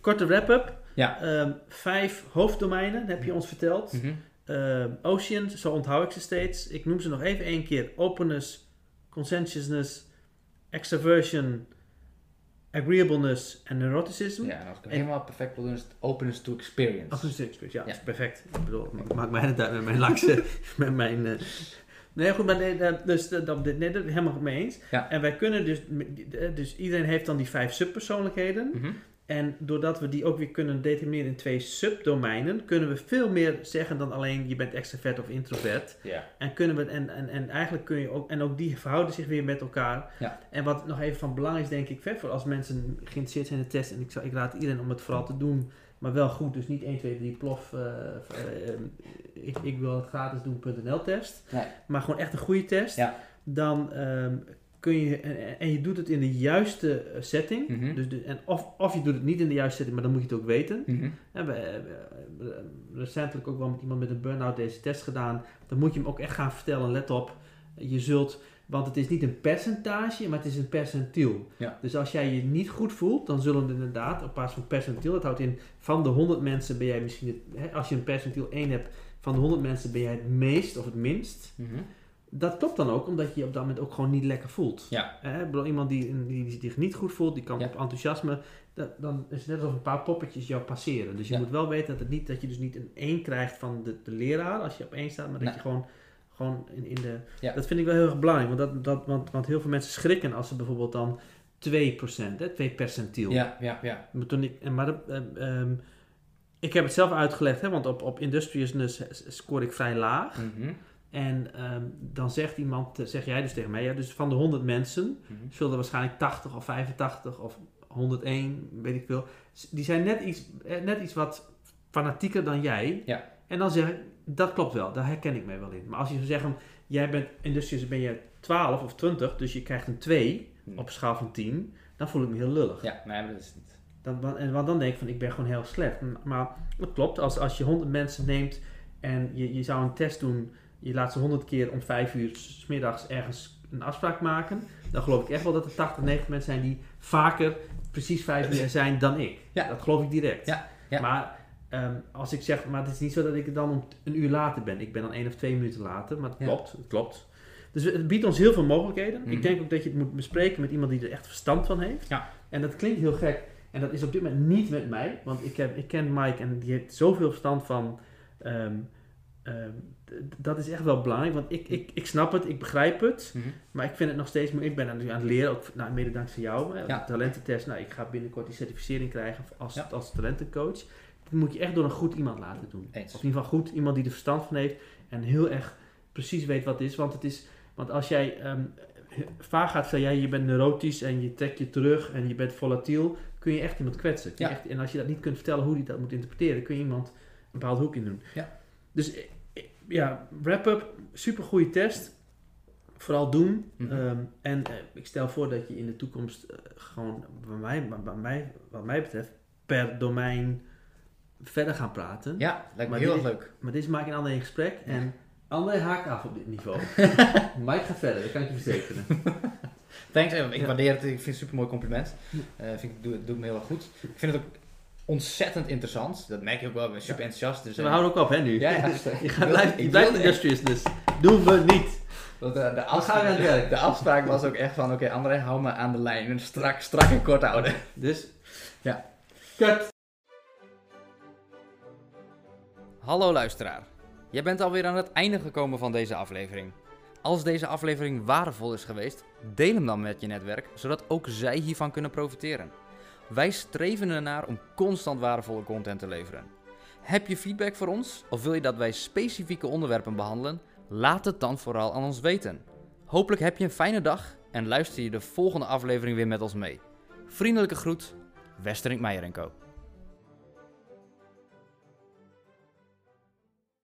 Korte wrap-up. Ja. Ehm, vijf hoofddomeinen, heb je ons verteld. Mhm. Uh, Ocean, zo onthoud ik ze steeds. Ik noem ze nog even één keer. Openness, conscientiousness, extraversion, agreeableness en neuroticism. ja, en als ik het En- helemaal perfect wil doen, is het openness to experience. Openness experience, ja, Ja. is perfect. Ik bedoel, ik maak mij het uit met mijn lakse, met mijn... eh, Nee, goed, maar nee, dat- dus dat, dat, nee, dat helemaal mee eens. Ja. En wij kunnen dus, dus iedereen heeft dan die vijf subpersoonlijkheden. Mhm. En doordat we die ook weer kunnen determineren in twee subdomeinen, kunnen we veel meer zeggen dan alleen je bent extravert of introvert. Ja. En, kunnen we, en, en, en eigenlijk kun je ook, en ook die verhouden zich weer met elkaar. Ja. En wat nog even van belang is, denk ik, voor als mensen geïnteresseerd zijn in de test, en ik, zou, ik raad iedereen om het vooral te doen, maar wel goed, dus niet 1, 2, 3 plof, eh, eh, eh, ik, ik wil het gratis doen.nl test, Nee. maar gewoon echt een goede test. Ja. Dan ehm, kun je, en, en je doet het in de juiste eh, setting, Mhm. dus de, en of, of je doet het niet in de juiste setting, maar dan moet je het ook weten. Mhm. En we hebben recentelijk ook wel met iemand met een burn-out deze test gedaan. Dan moet je hem ook echt gaan vertellen, let op, je zult, want het is niet een percentage, maar het is een percentiel. Ja. Dus als jij je niet goed voelt, dan zullen we inderdaad, op basis van percentiel, dat houdt in, van de 100 mensen ben jij misschien, het, hè, als je een percentiel 1 hebt, van de 100 mensen ben jij het meest of het minst. Mhm. Dat klopt dan ook, omdat je je op dat moment ook gewoon niet lekker voelt. Ja. Bedoel, iemand die, die, die zich niet goed voelt, die kan Ja. op enthousiasme, dat, dan is het net alsof een paar poppetjes jou passeren. Dus je Ja. moet wel weten dat, het niet, dat je dus niet een 1 krijgt van de, de leraar als je op 1 staat, maar dat Nee. je gewoon, gewoon in, in de... Ja. Dat vind ik wel heel erg belangrijk, want, dat, dat, want, want heel veel mensen schrikken als ze bijvoorbeeld dan 2%, hè, 2 percentiel. Ja, ja, ja. Maar, toen ik, en maar dat, ehm, ik heb het zelf uitgelegd, hè, want op, op industriousness scoor ik vrij laag. Mhm. En ehm, dan zegt iemand, eh, zeg jij dus tegen mij, ja, dus van de 100 mensen Mhm. zullen er waarschijnlijk 80 of 85 of 101, weet ik veel. Die zijn net iets, eh, net iets wat fanatieker dan jij. Ja. En dan zeg ik, dat klopt wel, daar herken ik mij wel in. Maar als je zou zeggen, jij bent industrious, ben je 12 of 20, dus je krijgt een 2 Hmm. op een schaal van 10, dan voel ik me heel lullig. Ja, nee, dat is het niet. Dan, dan, en, want dan denk ik van, ik ben gewoon heel slecht. Maar het klopt, als, als je 100 mensen neemt en je, je zou een test doen, je laat ze 100 keer om 5 uur s middags ergens een afspraak maken, dan geloof ik echt wel dat er 80, 90 mensen zijn die vaker precies 5 uur zijn dan ik. Ja. Dat geloof ik direct. Ja, ja. Maar ehm, als ik zeg, maar het is niet zo dat ik dan om een uur later ben. Ik ben dan één of twee minuten later, maar het Ja. klopt, het klopt. Dus het biedt ons heel veel mogelijkheden. Mhm. Ik denk ook dat je het moet bespreken met iemand die er echt verstand van heeft. Ja. En dat klinkt heel gek. En dat is op dit moment niet met mij. Want ik, heb, ik ken Mike en die heeft zoveel verstand van... ehm, ehm, dat is echt wel belangrijk. Want ik, ik, ik snap het, ik begrijp het. Mhm. Maar ik vind het nog steeds moeilijk. Ik ben nu aan het leren, ook nou, mede dankzij jou. Hè, Ja. De talententest. Nou, ik ga binnenkort die certificering krijgen als, Ja. als talentencoach. dat moet je echt door een goed iemand laten doen. Eens. Of in ieder geval goed, iemand die er verstand van heeft en heel erg precies weet wat het is. Want, het is, want als jij ehm, vaak gaat zeggen, ja, je bent neurotisch en je trekt je terug en je bent volatiel, kun je echt iemand kwetsen. Ja. echt, en als je dat niet kunt vertellen hoe hij dat moet interpreteren, kun je iemand een bepaalde hoek in doen. Ja. Dus ja, wrap-up, super goede test. Vooral doen. Mhm. Ehm, en eh, ik stel voor dat je in de toekomst eh, gewoon, bij mij, bij mij, wat mij betreft, per domein verder gaan praten. Ja, lijkt me Maar heel erg leuk. Maar dit is Mike en André in gesprek. En André haakt af op dit niveau. Mike gaat verder, dat kan ik je verzekeren. Thanks, ik waardeer het. Ik vind het een super mooi compliment. Eh vind ik, doe, doe het me heel erg goed. Ik vind het ook ontzettend interessant. Dat merk je ook wel. Ik ben super enthousiast. Dus, we eh, houden ook op, hè, nu. Ja, ja. je gaat Ik blijft, je blijft industrious, dus doen we niet. Want, eh, de, afspraak, de afspraak was ook echt van, oké André, hou me aan de lijn. En strak, strak en kort houden. Dus, Ja. Kut. Hallo luisteraar. Jij bent alweer aan het einde gekomen van deze aflevering. Als deze aflevering waardevol is geweest, deel hem dan met je netwerk, zodat ook zij hiervan kunnen profiteren. Wij streven ernaar om constant waardevolle content te leveren. Heb je feedback voor ons of wil je dat wij specifieke onderwerpen behandelen? Laat het dan vooral aan ons weten. Hopelijk heb je een fijne dag en luister je de volgende aflevering weer met ons mee. Vriendelijke groet, Westerink Meijer Co.